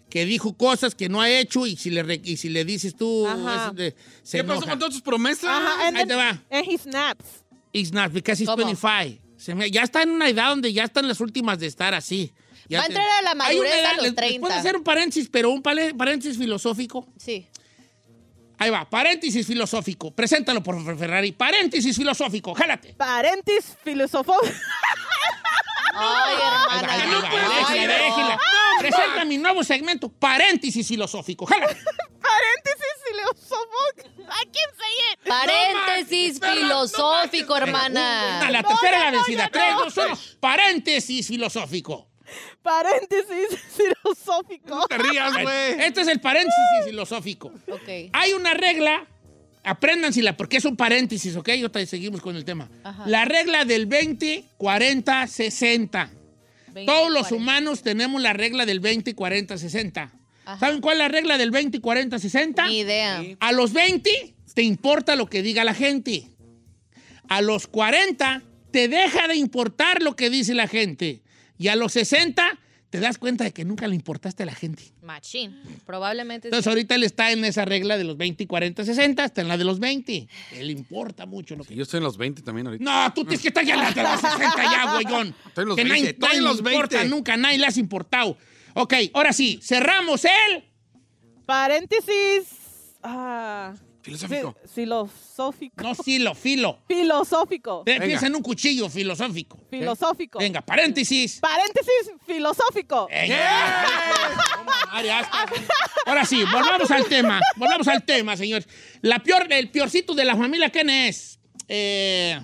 que dijo cosas que no ha hecho y si le, y si le dices tú, Ajá. es de- se ¿Qué pasó con todas tus promesas? Ajá, and Ahí then- te va. and he snaps. It's not, because he's ¿Cómo? 25. Se me- ya está en una edad donde ya están las últimas de estar así. Ya Va a entrar a la una madurez a edad- los les- les 30. ¿Puedo hacer un paréntesis, pero un paréntesis filosófico? Sí. Ahí va, paréntesis filosófico. Preséntalo, por favor, Ferrari. Paréntesis filosófico, jálate. Paréntesis filosofo. Ay, hermana. déjela. Presenta mi nuevo segmento, paréntesis filosófico, jálate. Paréntesis. I can't say it. Paréntesis filosófico, A hermana. la tercera la vencida. Tres, dos, uno. Paréntesis filosófico. Paréntesis filosófico. Te rías, güey. Este es el paréntesis filosófico. Ok. Hay una regla, apréndansela, porque es un paréntesis, ¿ok? Y otra seguimos con el tema. Ajá. La regla del 20, 40, 60. 20, Todos los 40. humanos tenemos la regla del 20, 40, 60. Ajá. ¿Saben cuál es la regla del 20, 40, 60? Ni idea. A los 20 te importa lo que diga la gente. A los 40 te deja de importar lo que dice la gente. Y a los 60 te das cuenta de que nunca le importaste a la gente. Machín. Probablemente. Entonces sí. ahorita él está en esa regla de los 20, 40, 60, está en la de los 20. Él importa mucho lo que... Yo estoy en los 20 también ahorita. No, tú tienes que estar ya en la de los 60 ya, güeyón. Estoy en los que 20, nadie, estoy nadie en le los 20. importa nunca, nadie le has importado. Ok, ahora sí, cerramos el... Paréntesis. Ah. Filosófico. fi- filosófico. No, filo, filo. Filosófico. Ve- Piensa en un cuchillo filosófico. Filosófico. Venga, paréntesis. Paréntesis filosófico. Venga. Ahora sí, volvamos al tema. Volvamos al tema, señores. La peor, el peorcito de la familia, ¿quién es? Eh,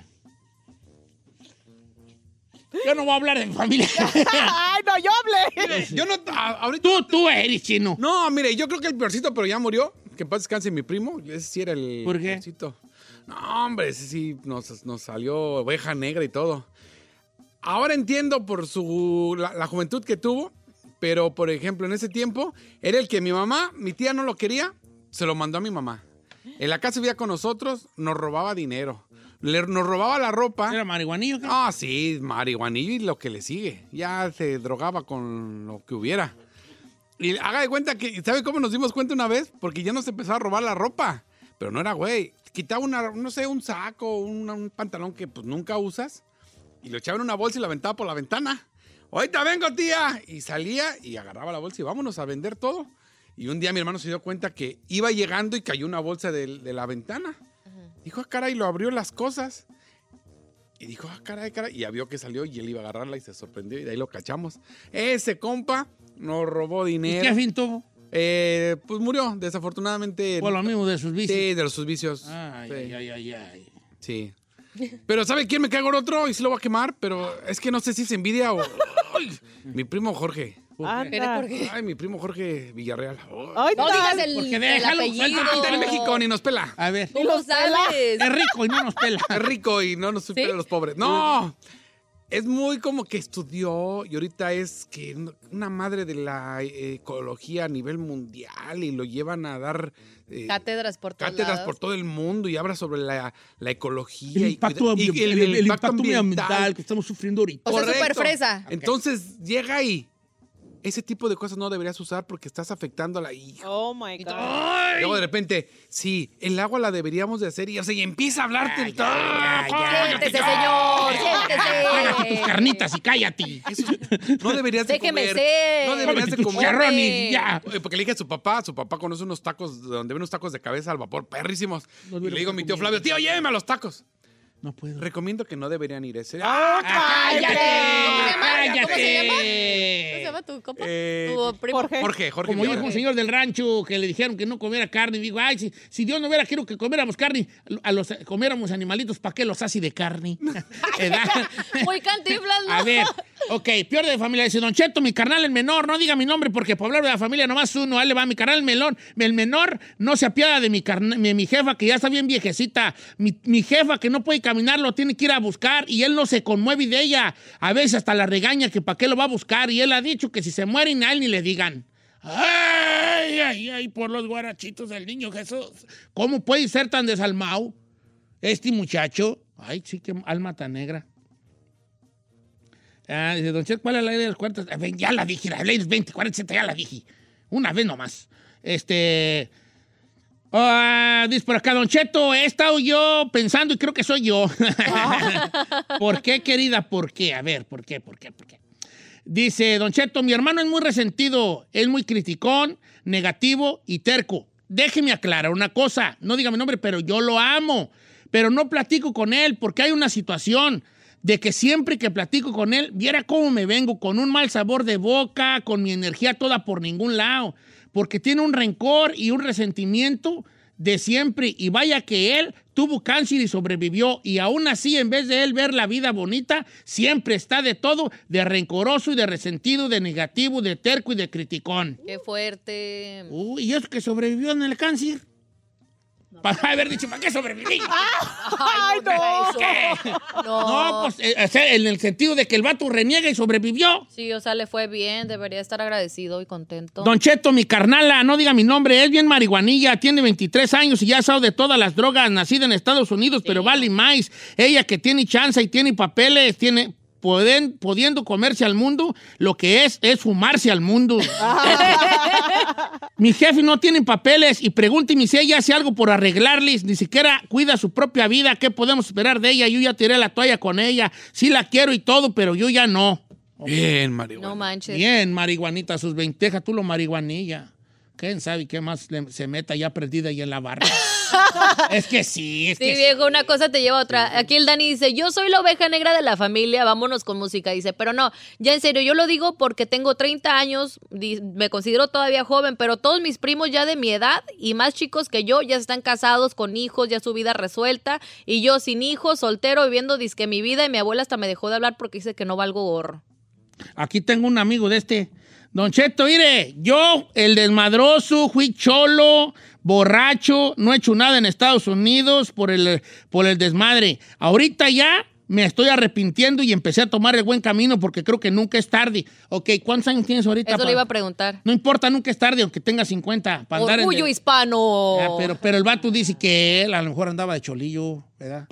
yo no voy a hablar de mi familia. Ay, no, yo hablé. Yo no. a- ahorita. tú, tú eres chino. No, mire, yo creo que el peorcito, pero ya murió. Que en paz descanse mi primo. Ese sí era el. ¿Por qué? No, hombre, ese sí nos, nos salió oveja negra y todo. Ahora entiendo por su la, la juventud que tuvo, pero por ejemplo, en ese tiempo era el que mi mamá, mi tía no lo quería, se lo mandó a mi mamá. En la casa vivía con nosotros, nos robaba dinero. Le- nos robaba la ropa. ¿Era marihuanillo? Ah, sí, marihuanillo y lo que le sigue. Ya se drogaba con lo que hubiera. Y haga de cuenta que, ¿sabe cómo nos dimos cuenta una vez? Porque ya nos empezó a robar la ropa. Pero no era güey. Quitaba una, no sé, un saco, un, un pantalón que pues nunca usas. Y lo echaba en una bolsa y la aventaba por la ventana. Ahorita vengo, tía. Y salía y agarraba la bolsa y vámonos a vender todo. Y un día mi hermano se dio cuenta que iba llegando y cayó una bolsa de, de la ventana. Dijo, ah, caray, lo abrió las cosas. Y dijo, ah, caray, caray. Y ya vio que salió y él iba a agarrarla y se sorprendió y de ahí lo cachamos. Ese compa nos robó ¿Y dinero. qué fin tuvo? Eh, pues murió, desafortunadamente. Por lo mismo de sus vicios. Sí, de los sus vicios. Ay, Sí. ay, ay, ay, ay. Sí. Pero ¿sabe quién me cago en otro? Y sí lo voy a quemar, pero es que no sé si es envidia o... Ay, mi primo Jorge. ¿Por qué? Ay, mi primo Jorge Villarreal. Ay, No digas el, Porque el déjalo, apellido. suéltalo, Está en México ni nos pela. A ver. ¿Cómo sabes? Es rico y no nos pela. Es rico y no nos ¿Sí? a los pobres. No. Es muy como que estudió y ahorita es que una madre de la eh, ecología a nivel mundial y lo llevan a dar eh, Cátedras por todos cátedras lados. por todo el mundo y habla sobre la, la ecología El y impacto, y el, el impacto ambiental que estamos sufriendo ahorita. O sea, súper fresa. Entonces llega ahí. Ese tipo de cosas no deberías usar porque estás afectando a la hija. Oh my God. Luego de repente, sí, el agua la deberíamos de hacer y, o sea, y empieza a hablarte. el-. Siéntese, señor, Trágate tus siéntese. carnitas y cállate. Eso no deberías de Déjeme comer. ser. No deberías de comer. ya. Porque le dije a su papá, su papá conoce unos tacos, donde ven unos tacos de cabeza al vapor, perrísimos. No y le digo a mi tío. Flavio, tío, lléveme a los tacos. No puedo. Recomiendo que no deberían ir ese. ¡Ah, ¿Cómo se cállate! llama? ¿Cómo se llama? ¿Cómo se ¡Cállate! llama tu compa? Eh, Tu primo. Jorge. Jorge, Jorge. Como dijo un señor del rancho que le dijeron que no comiera carne, y digo, ay, si, si Dios no hubiera querido que comiéramos carne, a los comiéramos animalitos, ¿para qué los hace de carne? Muy cantiflas, ¿no? A ver, ok, peor de familia. Dice, Don Cheto, mi carnal el menor, no diga mi nombre porque por hablar de la familia nomás uno, ahí le va, mi carnal el melón, el menor no se apiada de mi, carna- de mi jefa que ya está bien viejecita, mi, mi jefa que no puede caminar lo tiene que ir a buscar y él no se conmueve de ella, a veces hasta la regaña que para qué lo va a buscar y él ha dicho que si se mueren a él ni le digan. Ay, ay, ay, por los guarachitos del niño Jesús. ¿Cómo puede ser tan desalmado este muchacho? Ay, sí, qué alma tan negra. Ah, dice, Don Cheto, ¿cuál es la ley de los cuartos? Ya la dije, la ley de los 20, 40, 60, ya la dije. Una vez nomás. Este. Ah, dice por acá, Don Cheto, he estado yo pensando y creo que soy yo. ¿Por qué, querida? ¿Por qué? A ver, ¿por qué? ¿Por qué? ¿Por qué? Dice, Don Cheto, mi hermano es muy resentido, es muy criticón, negativo y terco. déjeme aclarar una cosa. No diga mi nombre, pero yo lo amo. Pero no platico con él porque hay una situación de que siempre que platico con él, viera cómo me vengo, con un mal sabor de boca, con mi energía toda por ningún lado, porque tiene un rencor y un resentimiento de siempre. Y vaya que él tuvo cáncer y sobrevivió. Y aún así, en vez de él ver la vida bonita, siempre está de todo, de rencoroso y de resentido, de negativo, de terco y de criticón. Qué fuerte. Uy, ¿y eso que sobrevivió en el cáncer? Para haber dicho, ¿para qué sobreviví? Ay, no. ¿Qué? No, pues eh, en el sentido de que el vato reniega y sobrevivió. Sí, o sea, le fue bien, debería estar agradecido y contento. Don Cheto, mi carnala, no diga mi nombre, es bien marihuanilla, tiene 23 años y ya sabe de todas las drogas, nacida en Estados Unidos, pero vale más. Ella que tiene chance y tiene papeles, tiene pueden, pudiendo comerse al mundo, lo que es es fumarse al mundo. Mi jefe no tiene papeles y pregúnteme si ella hace algo por arreglarles, ni siquiera cuida su propia vida, ¿qué podemos esperar de ella? Yo ya tiré la toalla con ella, sí la quiero y todo, pero yo ya no. Bien, marihuana. No manches. Bien, marihuanita, sus veintejas, tú lo marihuanilla. ¿Quién sabe qué más se meta ya perdida ahí en la barra? es que sí, es Sí, que viejo, una cosa te lleva a otra. Aquí el Dani dice, yo soy la oveja negra de la familia, vámonos con música. Dice, pero no, ya en serio, yo lo digo porque tengo 30 años, me considero todavía joven, pero todos mis primos ya de mi edad y más chicos que yo ya están casados con hijos, ya su vida resuelta, y yo sin hijos, soltero, viviendo disque mi vida, y mi abuela hasta me dejó de hablar porque dice que no valgo gorro. Aquí tengo un amigo de este. Don Cheto, mire, yo, el desmadroso, fui cholo, borracho, no he hecho nada en Estados Unidos por el, por el desmadre. Ahorita ya me estoy arrepintiendo y empecé a tomar el buen camino porque creo que nunca es tarde. Ok, ¿cuántos años tienes ahorita? Eso le iba a preguntar. No importa, nunca es tarde, aunque tenga 50. para andar en el- hispano. Ah, pero, pero el vato dice que él a lo mejor andaba de cholillo, ¿verdad?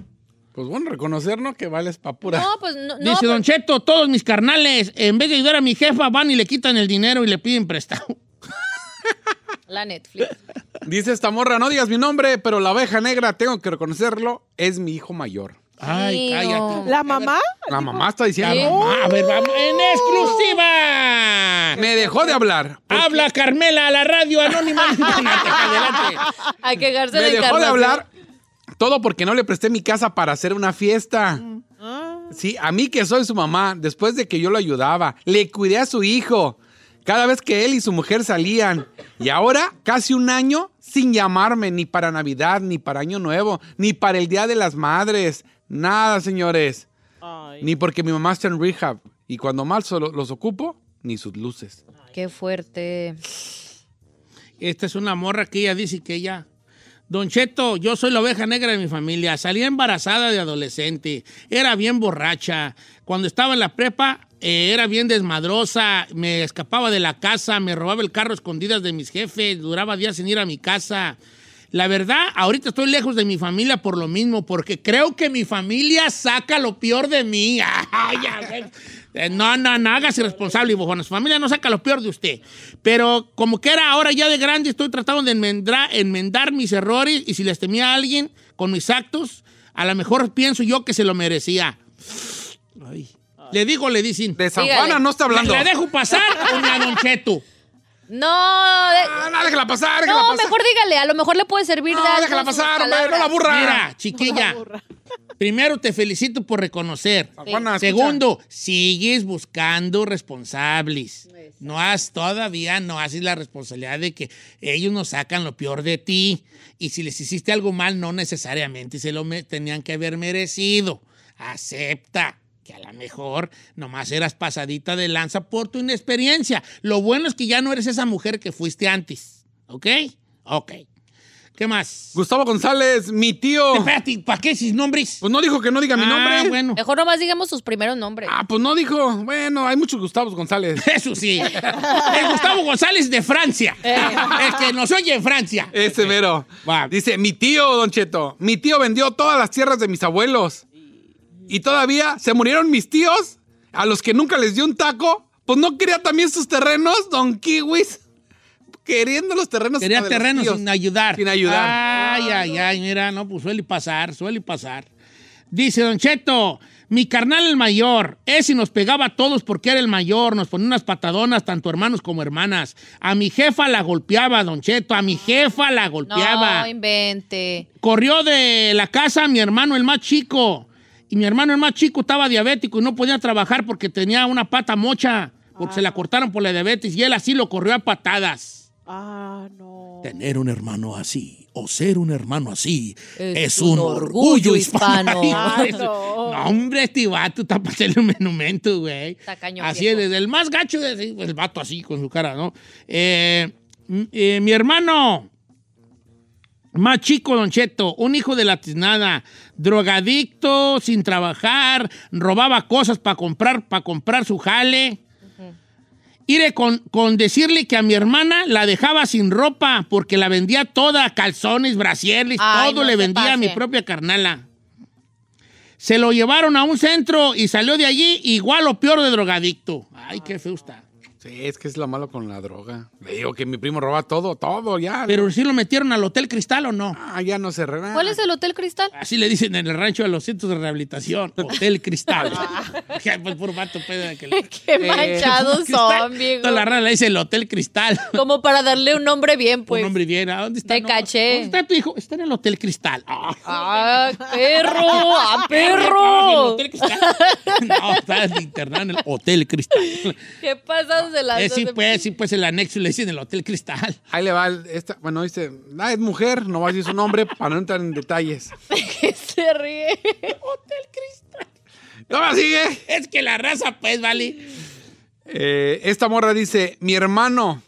Pues bueno, reconocer, ¿no? Que vales pa' pura. No, pues no. no, Dice Don Cheto, todos mis carnales, en vez de ayudar a mi jefa, van y le quitan el dinero y le piden prestado. La Netflix. Dice esta morra, no digas mi nombre, pero la oveja negra, tengo que reconocerlo, es mi hijo mayor. Ay, cállate. no. ¿La mamá? La mamá está diciendo. La mamá, a ver, vamos, en exclusiva. Me dejó de hablar. Habla Carmela a la radio anónima. Adelante. Hay que Me de dejó de hablar todo porque no le presté mi casa para hacer una fiesta. Ah. Sí, a mí que soy su mamá, después de que yo lo ayudaba, le cuidé a su hijo cada vez que él y su mujer salían. Y ahora, casi un año sin llamarme ni para Navidad, ni para Año Nuevo, ni para el Día de las Madres. Nada, señores. Ay. Ni porque mi mamá está en rehab. Y cuando mal solo los ocupo, ni sus luces. Qué fuerte. Esta es una morra que ella dice que ella. Don Cheto, yo soy la oveja negra de mi familia. Salí embarazada de adolescente. Era bien borracha. Cuando estaba en la prepa, eh, era bien desmadrosa. Me escapaba de la casa. Me robaba el carro a escondidas de mis jefes. Duraba días sin ir a mi casa. La verdad, ahorita estoy lejos de mi familia por lo mismo, porque creo que mi familia saca lo peor de mí. Ay, No, no, no, hágase responsable, bojona. Su familia no saca lo peor de usted. Pero como que era ahora ya de grande, estoy tratando de enmendar mis errores y si les temía a alguien con mis actos, a lo mejor pienso yo que se lo merecía. Ay. Le digo, le dicen. De San Dígale. Juana no está hablando. ¿La dejo pasar o me a Don Cheto? No, de- Ah, no, déjala pasar, déjala no, pasar. mejor dígale, a lo mejor le puede servir de No, algo déjala pasar, hombre, no la burra. Mira, chiquilla. Primero te felicito por reconocer. Segundo, sigues buscando responsables. No has, todavía no haces la responsabilidad de que ellos nos sacan lo peor de ti. Y si les hiciste algo mal, no necesariamente se lo tenían que haber merecido. Acepta que a lo mejor nomás eras pasadita de lanza por tu inexperiencia. Lo bueno es que ya no eres esa mujer que fuiste antes. ¿Ok? Ok. ¿Qué más? Gustavo González, mi tío. Espérate, ¿para qué sin nombres? Pues no dijo que no diga mi Ah, nombre. bueno. Mejor nomás digamos sus primeros nombres. Ah, pues no dijo. Bueno, hay muchos Gustavos González. Eso sí. El Gustavo González de Francia. El que nos oye en Francia. Ese mero. Va. Dice, mi tío, Don Cheto, mi tío vendió todas las tierras de mis abuelos. Y todavía se murieron mis tíos, a los que nunca les dio un taco. Pues no quería también sus terrenos, Don Kiwis. Queriendo los terrenos. Quería terrenos tíos. sin ayudar. Sin ayudar. Ay, ay, ay, mira, no, pues suele pasar, suele pasar. Dice Don Cheto, mi carnal el mayor, ese nos pegaba a todos porque era el mayor, nos ponía unas patadonas, tanto hermanos como hermanas. A mi jefa la golpeaba, Don Cheto, a mi jefa la golpeaba. No, invente. Corrió de la casa mi hermano el más chico. Y mi hermano el más chico estaba diabético y no podía trabajar porque tenía una pata mocha, porque se la cortaron por la diabetes y él así lo corrió a patadas. Ah, no. Tener un hermano así o ser un hermano así es, Es un, un orgullo orgullo hispano. hispano. No. no, hombre, este vato está para hacerle un monumento, güey. Así viejo. es, el más gacho, de, el vato así con su cara, ¿no? Eh, eh, mi hermano, más chico, Don Cheto, un hijo de la tiznada, drogadicto, sin trabajar, robaba cosas para comprar, para comprar su jale. Iré con, con decirle que a mi hermana la dejaba sin ropa porque la vendía toda, calzones, brasieres, todo no le vendía a mi propia carnala. Se lo llevaron a un centro y salió de allí igual o peor de drogadicto. Ay, qué feo está. Sí, es que es lo malo con la droga. Le digo que mi primo roba todo, todo, ya. Pero sí lo metieron al Hotel Cristal o no. Ah, ya no se re... ¿Cuál es el Hotel Cristal? Así le dicen en el rancho de los centros de rehabilitación. Hotel Cristal. Ya, pues, puro vato pedo de que le- Qué manchados son, viejo. Toda la rara le dice el Hotel Cristal. Como para darle un nombre bien, pues. Un hombre bien. ¿A dónde está? Te No, caché. ¿Dónde está tu hijo? Está en el Hotel Cristal. Ah. ¡Ah, perro! ¡Ah, Ah, ¿En el perro! Hotel Cristal? No, está internado en el Hotel Cristal. ¿Qué pasa de las Eh, sí, dos? pues, sí, pues el anexo le dicen el Hotel Cristal. Ahí le va, el- esta, bueno, dice, ah, es mujer, no va a decir su nombre para no entrar en detalles. que se ríe. ¿No me sigue? Es que la raza, pues, vale. Eh, esta morra dice, mi hermano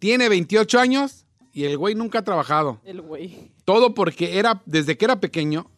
tiene 28 años y el güey nunca ha trabajado. El güey. Todo porque era, desde que era pequeño,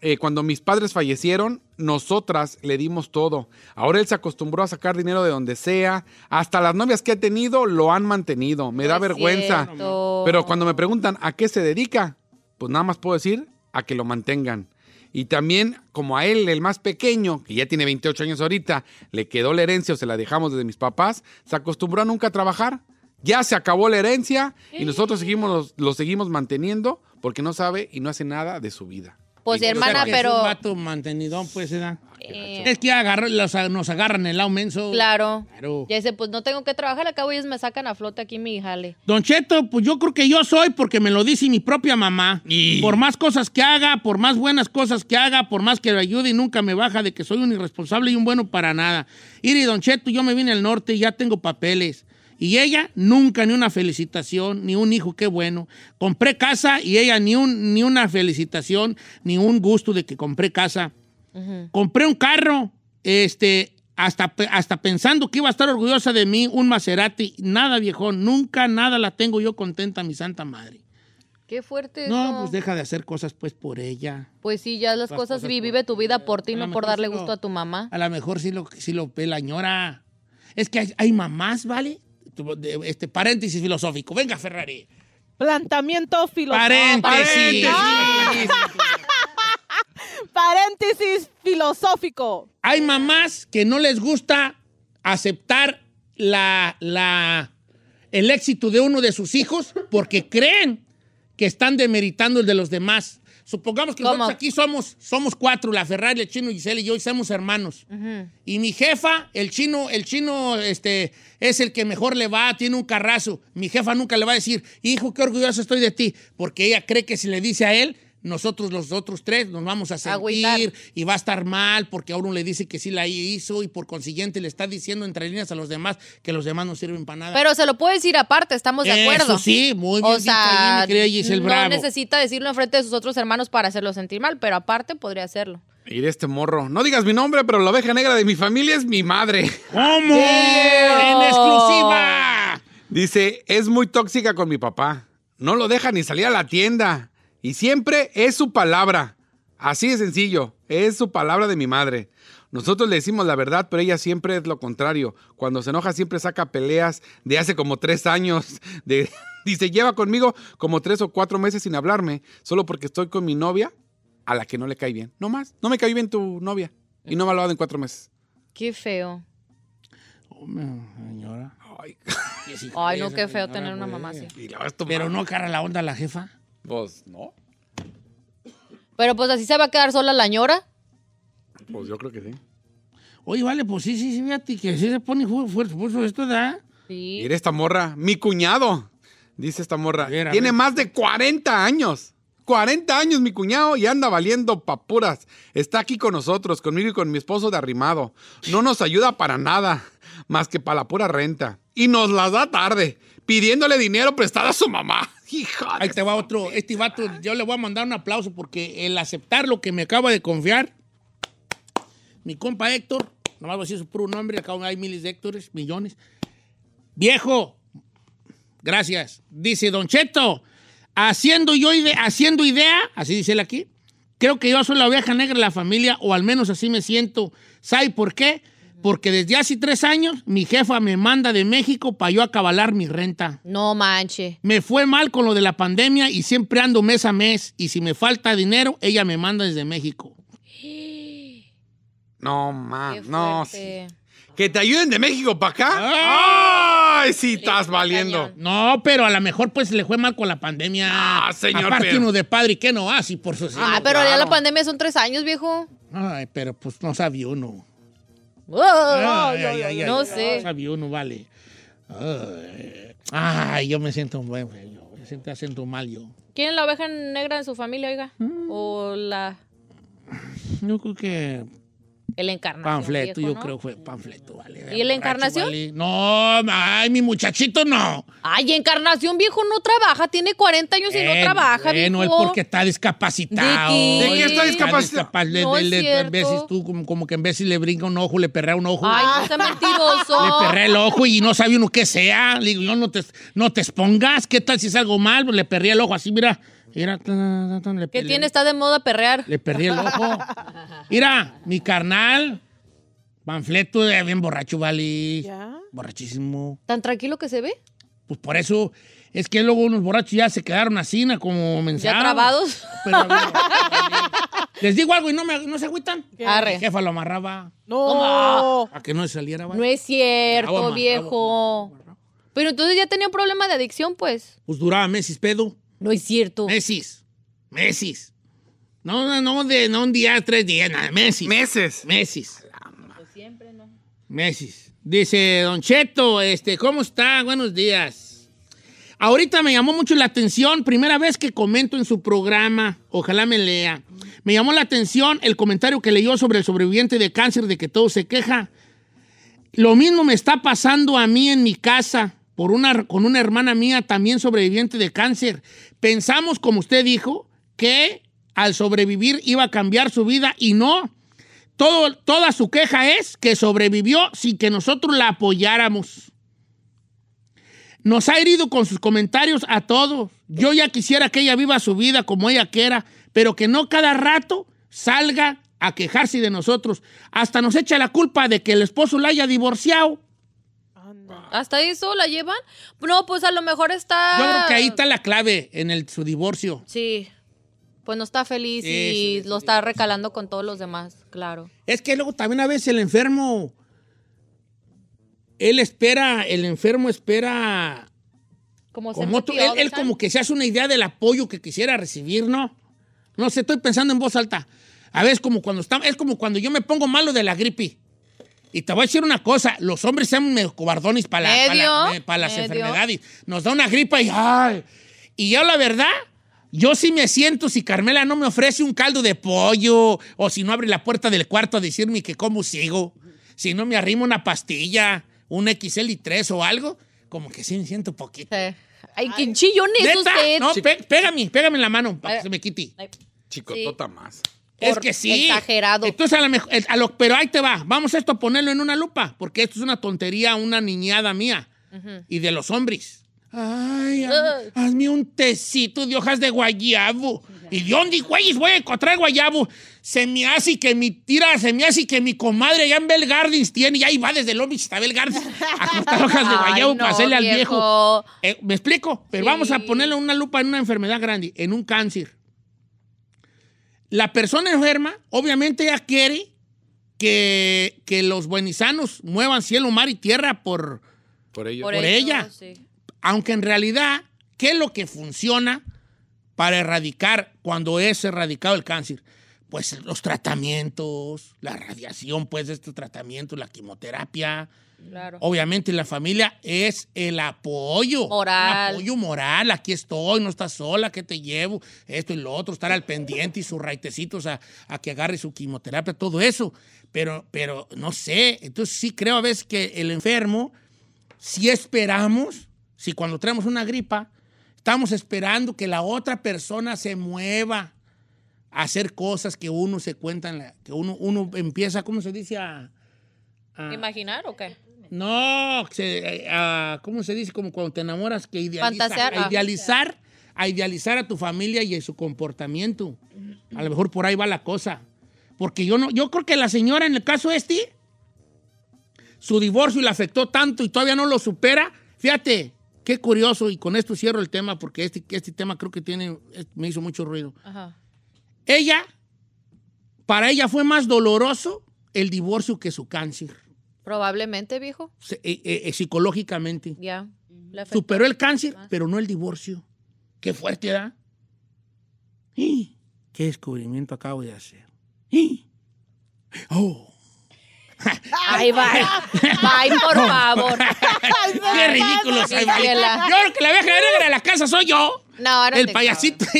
eh, cuando mis padres fallecieron, nosotras le dimos todo. Ahora él se acostumbró a sacar dinero de donde sea. Hasta las novias que ha tenido lo han mantenido. Me da No vergüenza. cierto. Pero cuando me preguntan a qué se dedica, pues nada más puedo decir a que lo mantengan. Y también, como a él, el más pequeño, que ya tiene 28 años ahorita, le quedó la herencia o se la dejamos desde mis papás, se acostumbró a nunca trabajar. Ya se acabó la herencia y nosotros seguimos, lo seguimos manteniendo porque no sabe y no hace nada de su vida. Pues, O sea, hermana, que Es pero... un vato mantenidón, pues, se da. Eh, Es que agarra- los- nos agarran el lado menso. Claro. Claro. Ya dice, pues no tengo que trabajar, acabo ellos me sacan a flote aquí mi jale. Don Cheto, pues yo creo que yo soy porque me lo dice mi propia mamá. Y- Por más cosas que haga, por más buenas cosas que haga, por más que lo ayude y nunca me baja de que soy un irresponsable y un bueno para nada. Iri, Don Cheto, yo me vine al norte y ya tengo papeles. Y ella nunca ni una felicitación, ni un hijo, qué bueno. Compré casa y ella ni, un, ni una felicitación, ni un gusto de que compré casa. Compré un carro, este, hasta, hasta pensando que iba a estar orgullosa de mí, un Maserati. Nada, viejo, nunca nada la tengo yo contenta, mi santa madre. Qué fuerte No, eso. pues deja de hacer cosas pues por ella. Pues sí, ya las Las cosas, cosas vi- por- vive tu vida por ti, no por darle sí lo- gusto a tu mamá. A lo mejor sí lo, sí lo ve la ñora. Es que hay, hay mamás, ¿vale? Este paréntesis filosófico. Venga, Ferrari. Planteamiento filosófico. Paréntesis. Paréntesis filosófico. Hay mamás que no les gusta aceptar la, la, el éxito de uno de sus hijos porque creen que están demeritando el de los demás. Supongamos que ¿Cómo? nosotros aquí somos, somos cuatro, la Ferrari, el chino, Giselle y yo, y somos hermanos. Y mi jefa, el chino, el chino, este, es el que mejor le va, tiene un carrazo. Mi jefa nunca le va a decir, hijo, qué orgulloso estoy de ti, porque ella cree que si le dice a él, nosotros los otros tres nos vamos a sentir Agüitar. y va a estar mal porque a uno le dice que sí la hizo y por consiguiente le está diciendo entre líneas a los demás que los demás no sirven para nada. Pero se lo puede decir aparte, estamos de Eso acuerdo. sí, muy bien O dicho ahí, sea, mi querida Giselle no Bravo. necesita decirlo enfrente de sus otros hermanos para hacerlo sentir mal, pero aparte podría hacerlo. Y de este morro. No digas mi nombre, pero la oveja negra de mi familia es mi madre. ¿Cómo? ¡En exclusiva! Dice, es muy tóxica con mi papá. No lo deja ni salir a la tienda. Y siempre es su palabra. Así de sencillo. Es su palabra de mi madre. Nosotros le decimos la verdad, pero ella siempre es lo contrario. Cuando se enoja siempre saca peleas de hace como tres años. De, dice, lleva conmigo como tres o cuatro meses sin hablarme, solo porque estoy con mi novia a la que no le cae bien. No más, no me cae bien tu novia. Y no me ha hablado en cuatro meses. Qué feo. Hombre, señora. Ay, Ay, no, qué feo tener una mamá así. a. Pero no cara la onda la jefa. Pues no. Pero pues así se va a quedar sola la ñora. Pues yo creo que sí. Oye, vale, pues sí, sí, sí, fíjate que sí se pone fu- fuerte fuerte esto, ¿da? Sí. Mira esta morra, mi cuñado, dice esta morra, tiene más de 40 años. 40 años mi cuñado y anda valiendo papuras. Está aquí con nosotros, conmigo y con mi esposo de arrimado. No nos ayuda para nada, más que para la pura renta. Y nos las da tarde, pidiéndole dinero prestado a su mamá. Ahí te va otro. Este vato, yo le voy a mandar un aplauso porque el aceptar lo que me acaba de confiar, mi compa Héctor, nomás voy a decir su puro nombre, acá hay miles de Héctores, millones. Viejo, gracias. Dice Don Cheto, haciendo yo haciendo idea, así dice él aquí, creo que yo soy la oveja negra de la familia, o al menos así me siento. ¿Sabe por qué? Porque desde hace tres años mi jefa me manda de México para yo acabalar mi renta. No manche. Me fue mal con lo de la pandemia y siempre ando mes a mes. Y si me falta dinero, ella me manda desde México. No, man, Qué no. sí. Que te ayuden de México para acá. Ay, sí, estás valiendo. No, pero a lo mejor pues le fue mal con la pandemia. Ah, señor, Aparte pero- uno de padre y que no así por su Ah, pero ya la pandemia son tres años, viejo. Ay, pero pues no sabía uno. Oh, ay, ay, no sé. No sabía uno, vale. Ay, yo me siento bueno, yo me siento, siento mal yo. ¿Quién es la oveja negra en su familia, oiga? Mm. O la Yo creo que el encarnación. panfleto, viejo, yo ¿no? creo que fue panfleto, vale. ¿Y la encarnación? Vale. No, ay, mi muchachito no. Ay, encarnación, viejo, no trabaja. Tiene 40 años y no Eh, trabaja, bueno, viejo. es porque está discapacitado. ¿De qué? ¿De qué está discapacitado? No le- es le- cierto. en veces tú, como, como que en veces le brinca un ojo, le perrea un ojo. Ay, no sea mentiroso. Le perrea el ojo y no sabe uno qué sea. Le digo, no, no te, no te expongas. ¿Qué tal si es algo mal? Pues le perría el ojo así, mira. Mira, tan, tan, tan, le, ¿Qué le- tiene? Está de moda perrear. Le perdí el ojo. Mira, mi carnal, panfleto, eh, bien borracho, vale. ¿Ya? Borrachísimo. ¿Tan tranquilo que se ve? Pues por eso es que luego unos borrachos ya se quedaron así, como mensajes. ¿Ya trabados? Les digo algo y no, me, no se agüitan. Arre. Mi jefa lo amarraba No. a que no saliera, ¿vale? No es cierto, Bravo, viejo. Pero entonces ya tenía un problema de adicción, pues. Pues duraba meses, pedo. No es cierto. Meses. Meses. No, no, no, de, no un día, tres días, nada, meses. Meses. Meses. Meses. Dice Don Cheto, este, ¿cómo está? Buenos días. Ahorita me llamó mucho la atención, primera vez que comento en su programa, ojalá me lea. Me llamó la atención el comentario que leyó sobre el sobreviviente de cáncer de que todo se queja. Lo mismo me está pasando a mí en mi casa por una, con una hermana mía también sobreviviente de cáncer. Pensamos, como usted dijo, que al sobrevivir iba a cambiar su vida y no. Todo, toda su queja es que sobrevivió sin que nosotros la apoyáramos. Nos ha herido con sus comentarios a todos. Yo ya quisiera que ella viva su vida como ella quiera, pero que no cada rato salga a quejarse de nosotros. Hasta nos echa la culpa de que el esposo la haya divorciado. ¿Hasta eso la llevan? No, pues a lo mejor está... Yo creo que ahí está la clave en el, su divorcio. Sí. Pues no está feliz Sí, y sí, lo está recalando con todos los demás, claro. Es que luego también a veces el enfermo, él espera, el enfermo espera, Como, como él, él como que se hace una idea del apoyo que quisiera recibir, ¿no? No sé, estoy pensando en voz alta. A veces como cuando está, es como cuando yo me pongo malo de la gripe. Y te voy a decir una cosa, los hombres sean medio cobardones para, la- para, la- eh, para las medio. enfermedades. Nos da una gripa y ¡ay! Y yo la verdad, yo sí me siento si Carmela no me ofrece un caldo de pollo o si no abre la puerta del cuarto a decirme que cómo sigo, si no me arrima una pastilla, un XL3 o algo, como que sí me siento poquito. Ay, qué chillón es ¿Neta? usted. No, pégame, pégame en la mano para que se me quite. Chicotota más. Es que sí. exagerado. Entonces, a lo mejor, a lo- pero ahí te va. Vamos esto a ponerlo en una lupa, porque esto es una tontería, una niñada mía y de los hombres. Ay, haz- hazme un tecito de hojas de guayabo. ¿Y de dónde, güeyes, voy a encontrar guayabo? Se me hace que mi tira, se me hace que mi comadre allá en Bell Gardens tiene, y ahí va desde Beach hasta Bell Gardens a cortar hojas de Ay, guayabo no, para hacerle al viejo. viejo. Eh, ¿Me explico? Pero Sí. vamos a ponerle una lupa en una enfermedad grande, en un cáncer. La persona enferma, obviamente, ella quiere que, que los buenizanos muevan cielo, mar y tierra por, Por ello. por ella. Aunque en realidad, ¿qué es lo que funciona para erradicar cuando es erradicado el cáncer? pues los tratamientos, la radiación, pues de estos tratamientos, la quimioterapia. Claro. Obviamente la familia es el apoyo. Moral. El apoyo moral. Aquí estoy, no estás sola, que te llevo, esto y lo otro, estar al pendiente y sus raitecitos a, a que agarre su quimioterapia, todo eso. Pero, pero no sé, entonces sí creo a veces que el enfermo, si esperamos, si cuando traemos una gripa, estamos esperando que la otra persona se mueva a hacer cosas que uno se cuenta, en la- que uno, uno empieza, ¿cómo se dice? A- ¿Imaginar o qué? No, se- a- ¿cómo se dice? Como cuando te enamoras, que idealiza, a ah. idealizar, a idealizar a tu familia y a su comportamiento. A lo mejor por ahí va la cosa. Porque yo no, yo creo que la señora en el caso este, su divorcio le afectó tanto y todavía no lo supera. Fíjate, qué curioso, y con esto cierro el tema, porque este, este tema creo que tiene, me hizo mucho ruido. Ajá. Ella, para ella fue más doloroso el divorcio que su cáncer, Probablemente, viejo. se- eh, eh, eh, psicológicamente. Ya. Superó el cáncer, pero no el divorcio. Qué fuerte, ¿verdad? ¡Y! ¿Qué descubrimiento acabo de hacer? ¡Y! ¡Oh! Ay, bye. Bye, por favor. ¡Qué ridículo. Yo creo que la vieja negra de la casa soy yo. No, ahora El payasito.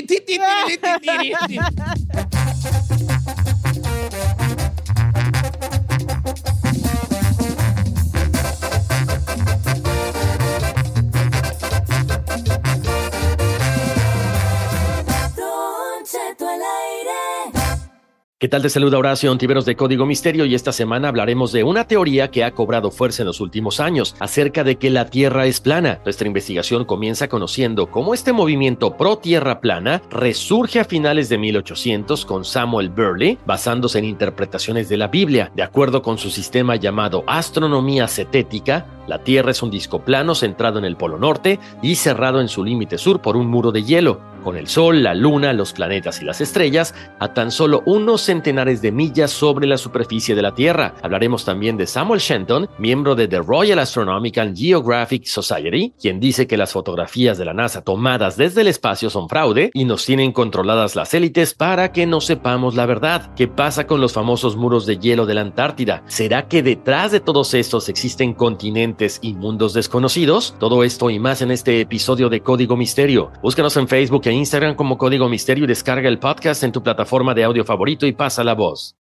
¿Qué tal? Te saluda Horacio Ontiveros de Código Misterio y esta semana hablaremos de una teoría que ha cobrado fuerza en los últimos años acerca de que la Tierra es plana. Nuestra investigación comienza conociendo cómo este movimiento pro Tierra plana resurge a finales de 1800 con Samuel Burley basándose en interpretaciones de la Biblia. De acuerdo con su sistema llamado astronomía cetética, la Tierra es un disco plano centrado en el polo norte y cerrado en su límite sur por un muro de hielo, con el Sol, la Luna, los planetas y las estrellas a tan solo unos centenares de millas sobre la superficie de la Tierra. Hablaremos también de Samuel Shenton, miembro de The Royal Astronomical Geographic Society, quien dice que las fotografías de la NASA tomadas desde el espacio son fraude y nos tienen controladas las élites para que no sepamos la verdad. ¿Qué pasa con los famosos muros de hielo de la Antártida? ¿Será que detrás de todos estos existen continentes y mundos desconocidos? Todo esto y más en este episodio de Código Misterio. Búscanos en Facebook e Instagram como Código Misterio y descarga el podcast en tu plataforma de audio favorito y pasa la voz.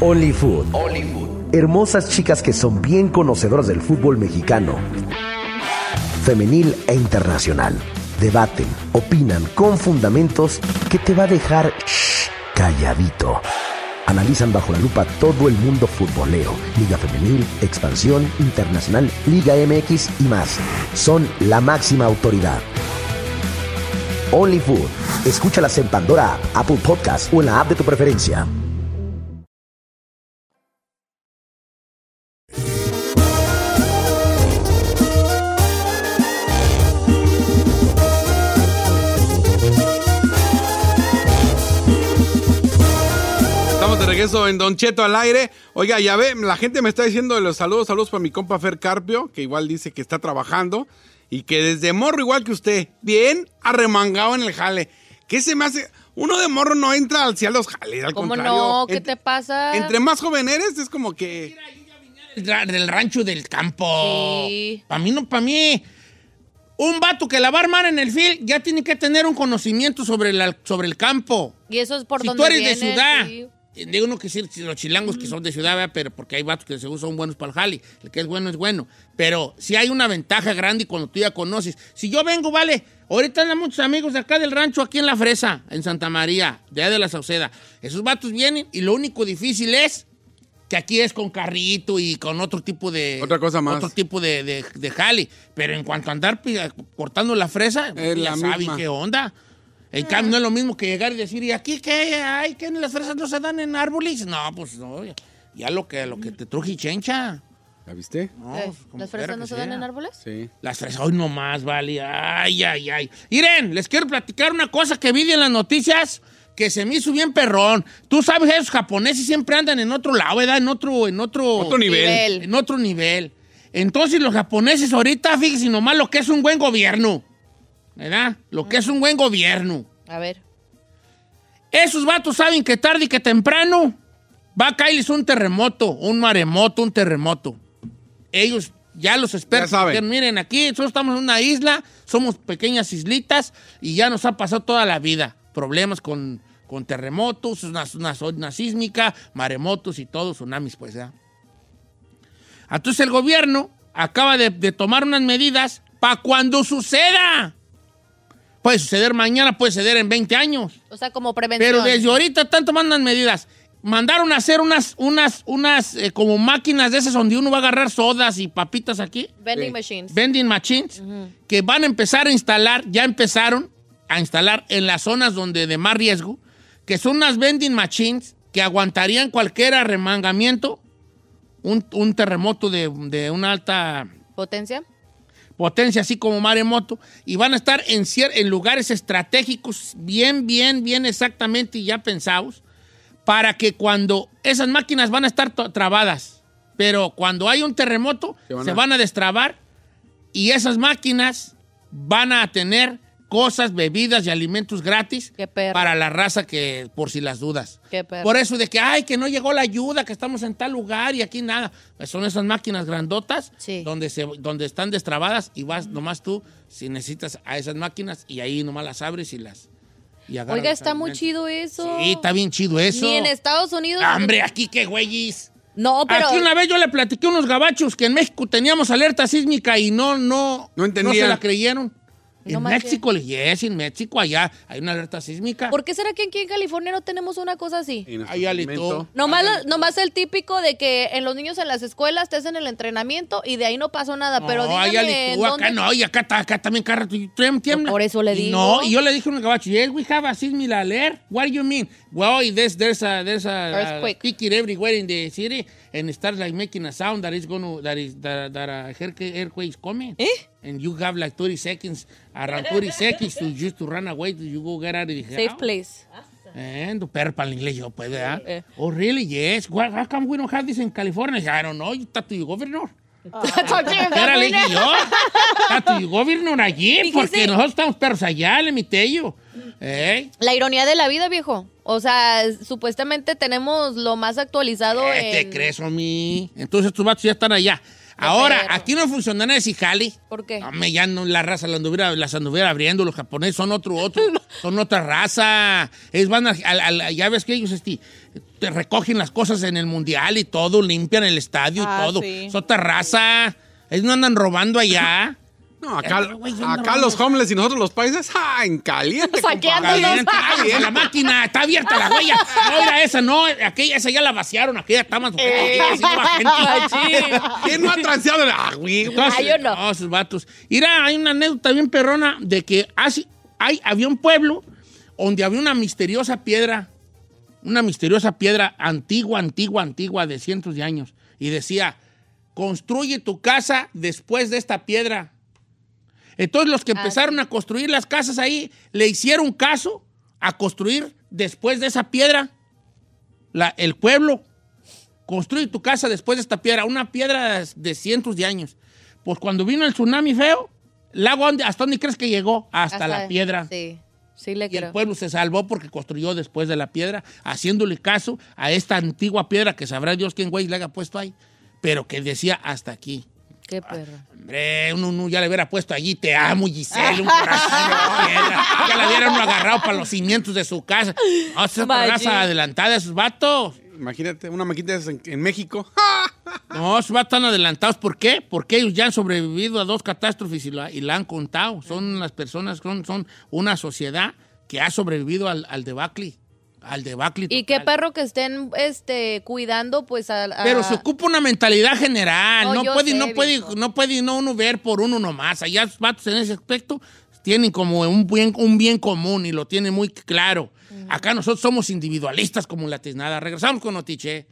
Only Food. Hermosas chicas que son bien conocedoras del fútbol mexicano. Femenil e internacional. Debaten, opinan con fundamentos que te va a dejar shh, calladito. Analizan bajo la lupa todo el mundo futbolero, Liga Femenil, Expansión, Internacional, Liga MX y más. Son la máxima autoridad. Only Food. Escúchalas en Pandora, Apple Podcast o en la app de tu preferencia. Estamos de regreso en Don Cheto al aire. Oiga, ya ve, la gente me está diciendo los saludos, saludos para mi compa Fer Carpio, que igual dice que está trabajando y que desde morro igual que usted, bien arremangado en el jale. ¿Qué se me hace? Uno de morro no entra al cielo los jales, al ¿Cómo contrario. no? ¿Qué te pasa? Entre más joven eres, es como que... Del rancho del campo. Sí. Para mí no, para mí. Un vato que la va a armar en el field ya tiene que tener un conocimiento sobre, la- sobre el campo. Y eso es por si donde tú eres viene, de ciudad, sí. Digo no que si los chilangos que son de ciudad, ¿verdad? pero porque hay vatos que seguro son buenos para el jali, el que es bueno es bueno, pero si hay una ventaja grande cuando tú ya conoces. Si yo vengo, vale, ahorita andan muchos amigos de acá del rancho, aquí en La Fresa, en Santa María, de allá de la Sauceda, esos vatos vienen y lo único difícil es que aquí es con carrito y con otro tipo de... Otra cosa más. Otro tipo de, de, de jali, pero en cuanto a andar pi- cortando la fresa, Es ya la saben misma. qué onda. En cambio, no es lo mismo que llegar y decir, ¿y aquí qué hay? ¿Que las fresas no se dan en árboles? No, pues no, ya, ya lo que, lo que te truje y chencha. ¿La viste? No, pues, ¿Las fresas no se dan en árboles? Sí. Las fresas, hoy nomás, vale. Ay, ay, ay. Miren, les quiero platicar una cosa que vi en las noticias que se me hizo bien perrón. Tú sabes, esos japoneses siempre andan en otro lado, ¿verdad? En otro, en otro... Otro nivel. Nivel. En otro nivel. Entonces los japoneses ahorita, fíjense nomás lo que es un buen gobierno. ¿Verdad? Lo que es un buen gobierno. A ver. Esos vatos saben que tarde y que temprano va a caerles un terremoto, un maremoto, un terremoto. Ellos, ya los expertos, Ya saben. miren, aquí nosotros estamos en una isla, somos pequeñas islitas y ya nos ha pasado toda la vida. Problemas con, con terremotos, una, una zona sísmica, maremotos y todo, tsunamis, pues, ¿ya? Entonces el gobierno acaba de, de tomar unas medidas para cuando suceda. Puede suceder mañana, puede suceder en 20 años. O sea, como prevención. Pero desde ahorita están tomando unas medidas. Mandaron a hacer unas, unas, unas eh, como máquinas de esas donde uno va a agarrar sodas y papitas aquí. Vending machines. Vending machines. Que van a empezar a instalar, ya empezaron a instalar en las zonas donde de más riesgo, que son unas vending machines que aguantarían cualquier arremangamiento, un, un terremoto de, de una alta ¿Potencia? Potencia, así como maremoto, y van a estar en, en lugares estratégicos bien, bien, bien exactamente y ya pensados, para que cuando esas máquinas van a estar trabadas, pero cuando hay un terremoto, Se van se a- van a destrabar y esas máquinas van a tener cosas, bebidas y alimentos gratis Qué perro. para la raza que, por si las dudas. Qué perro. Por eso de que, ay, que no llegó la ayuda, que estamos en tal lugar y aquí nada. Pues son esas máquinas grandotas donde, se, donde están destrabadas y vas nomás tú, si necesitas a esas máquinas y ahí nomás las abres y las... Y Oiga, está muy chido eso. Sí, está bien chido eso. Ni en Estados Unidos. Hombre, aquí qué güeyes. No, pero. Aquí una vez yo le platiqué a unos gabachos que en México teníamos alerta sísmica y no, no, no, se entendían. la creyeron. No en. México, yes, en México, allá hay una alerta sísmica. ¿Por qué será que aquí en California no tenemos una cosa así? Ahí alito. Nomás, nomás el típico de que en los niños en las escuelas te hacen el entrenamiento y de ahí no pasó nada. pero no, dígame, allá ¿en tú, acá dónde- no, y acá, acá también carra tiembla. Por eso le Y digo. No, y yo le dije a un gabacho, yes, we have a seismic alert. What do you mean? Well, there's, there's a, there's a Earthquake. everywhere in the city and it starts like making a sound that is gonna, that is, that, that a earthquake earthquake is coming. ¿Eh? And you have like 30 seconds, around 30 seconds to just to run away, to you go get out of the Safe house. place. And para el inglés yo, ¿verdad? Eh. Oh, really? Yes. Why, how come we don't have this in California? I don't know. You talk to your governor. Era le dije yo. Talk to your governor allí, porque nosotros estamos perros allá, le mité yo. ¿Eh? La ironía de la vida, viejo. O sea, supuestamente tenemos lo más actualizado ¿Qué te crees, mí? Entonces tus vatos ya están allá. Ahora, perro. aquí no funcionan ese jali. ¿Por qué? Hombre, ya no, la raza la anduviera, las anduviera abriendo. Los japoneses son otro, otro, son otra raza. Es van a- ya ves que ellos este, te recogen las cosas en el mundial y todo, limpian el estadio Ah, y todo. sí. Es otra raza. Ellos no andan robando allá. No, acá, yo no- los homeless y nosotros los países, ¡ah, en caliente! compadre. Caliente, ay, la máquina, está abierta la huella. No, era esa, no, aquella, esa ya la vaciaron, aquella está más Eh. así no va gente. ¿Quién no ha transeado el ah, güey? Entonces, no. esos vatos. Mira, hay una anécdota bien perrona de que hace- hay, había un pueblo donde había una misteriosa piedra, una misteriosa piedra antigua, antigua, antigua, de cientos de años. Y decía, construye tu casa después de esta piedra. Entonces los que empezaron a construir las casas ahí le hicieron caso a construir después de esa piedra. La- el pueblo construye tu casa después de esta piedra, una piedra de cientos de años. Pues cuando vino el tsunami feo, el ¿dónde- ¿hasta dónde crees que llegó? Hasta, la piedra. Sí, sí le Y el pueblo se salvó porque construyó después de la piedra, haciéndole caso a esta antigua piedra que sabrá Dios quién güey le haya puesto ahí, pero que decía hasta aquí. Qué perro. Hombre, uno, uno ya le hubiera puesto allí, te amo, Giselle, un corazón de piedra. Ya la hubiera uno agarrado para los cimientos de su casa. No, esa es otra Machín. raza adelantada, esos vatos. Imagínate, una maquinita de esas en, en México. No, esos vatos están adelantados. ¿Por qué? Porque ellos ya han sobrevivido a dos catástrofes y la, y la han contado. Son las personas, son, son una sociedad que ha sobrevivido al, al debacle. Al debacle. Y qué perro que estén este, cuidando, pues, a... a- Pero se ocupa una mentalidad general. No, puede, sé, no puede, no puede no uno ver por uno nomás. Allá los vatos en ese aspecto tienen como un bien, un bien común y lo tienen muy claro. Acá nosotros somos individualistas como la tiznada. Regresamos con Notiche.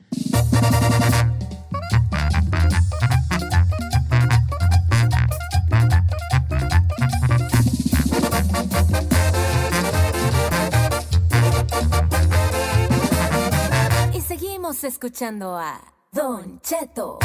Seguimos escuchando a Don Cheto.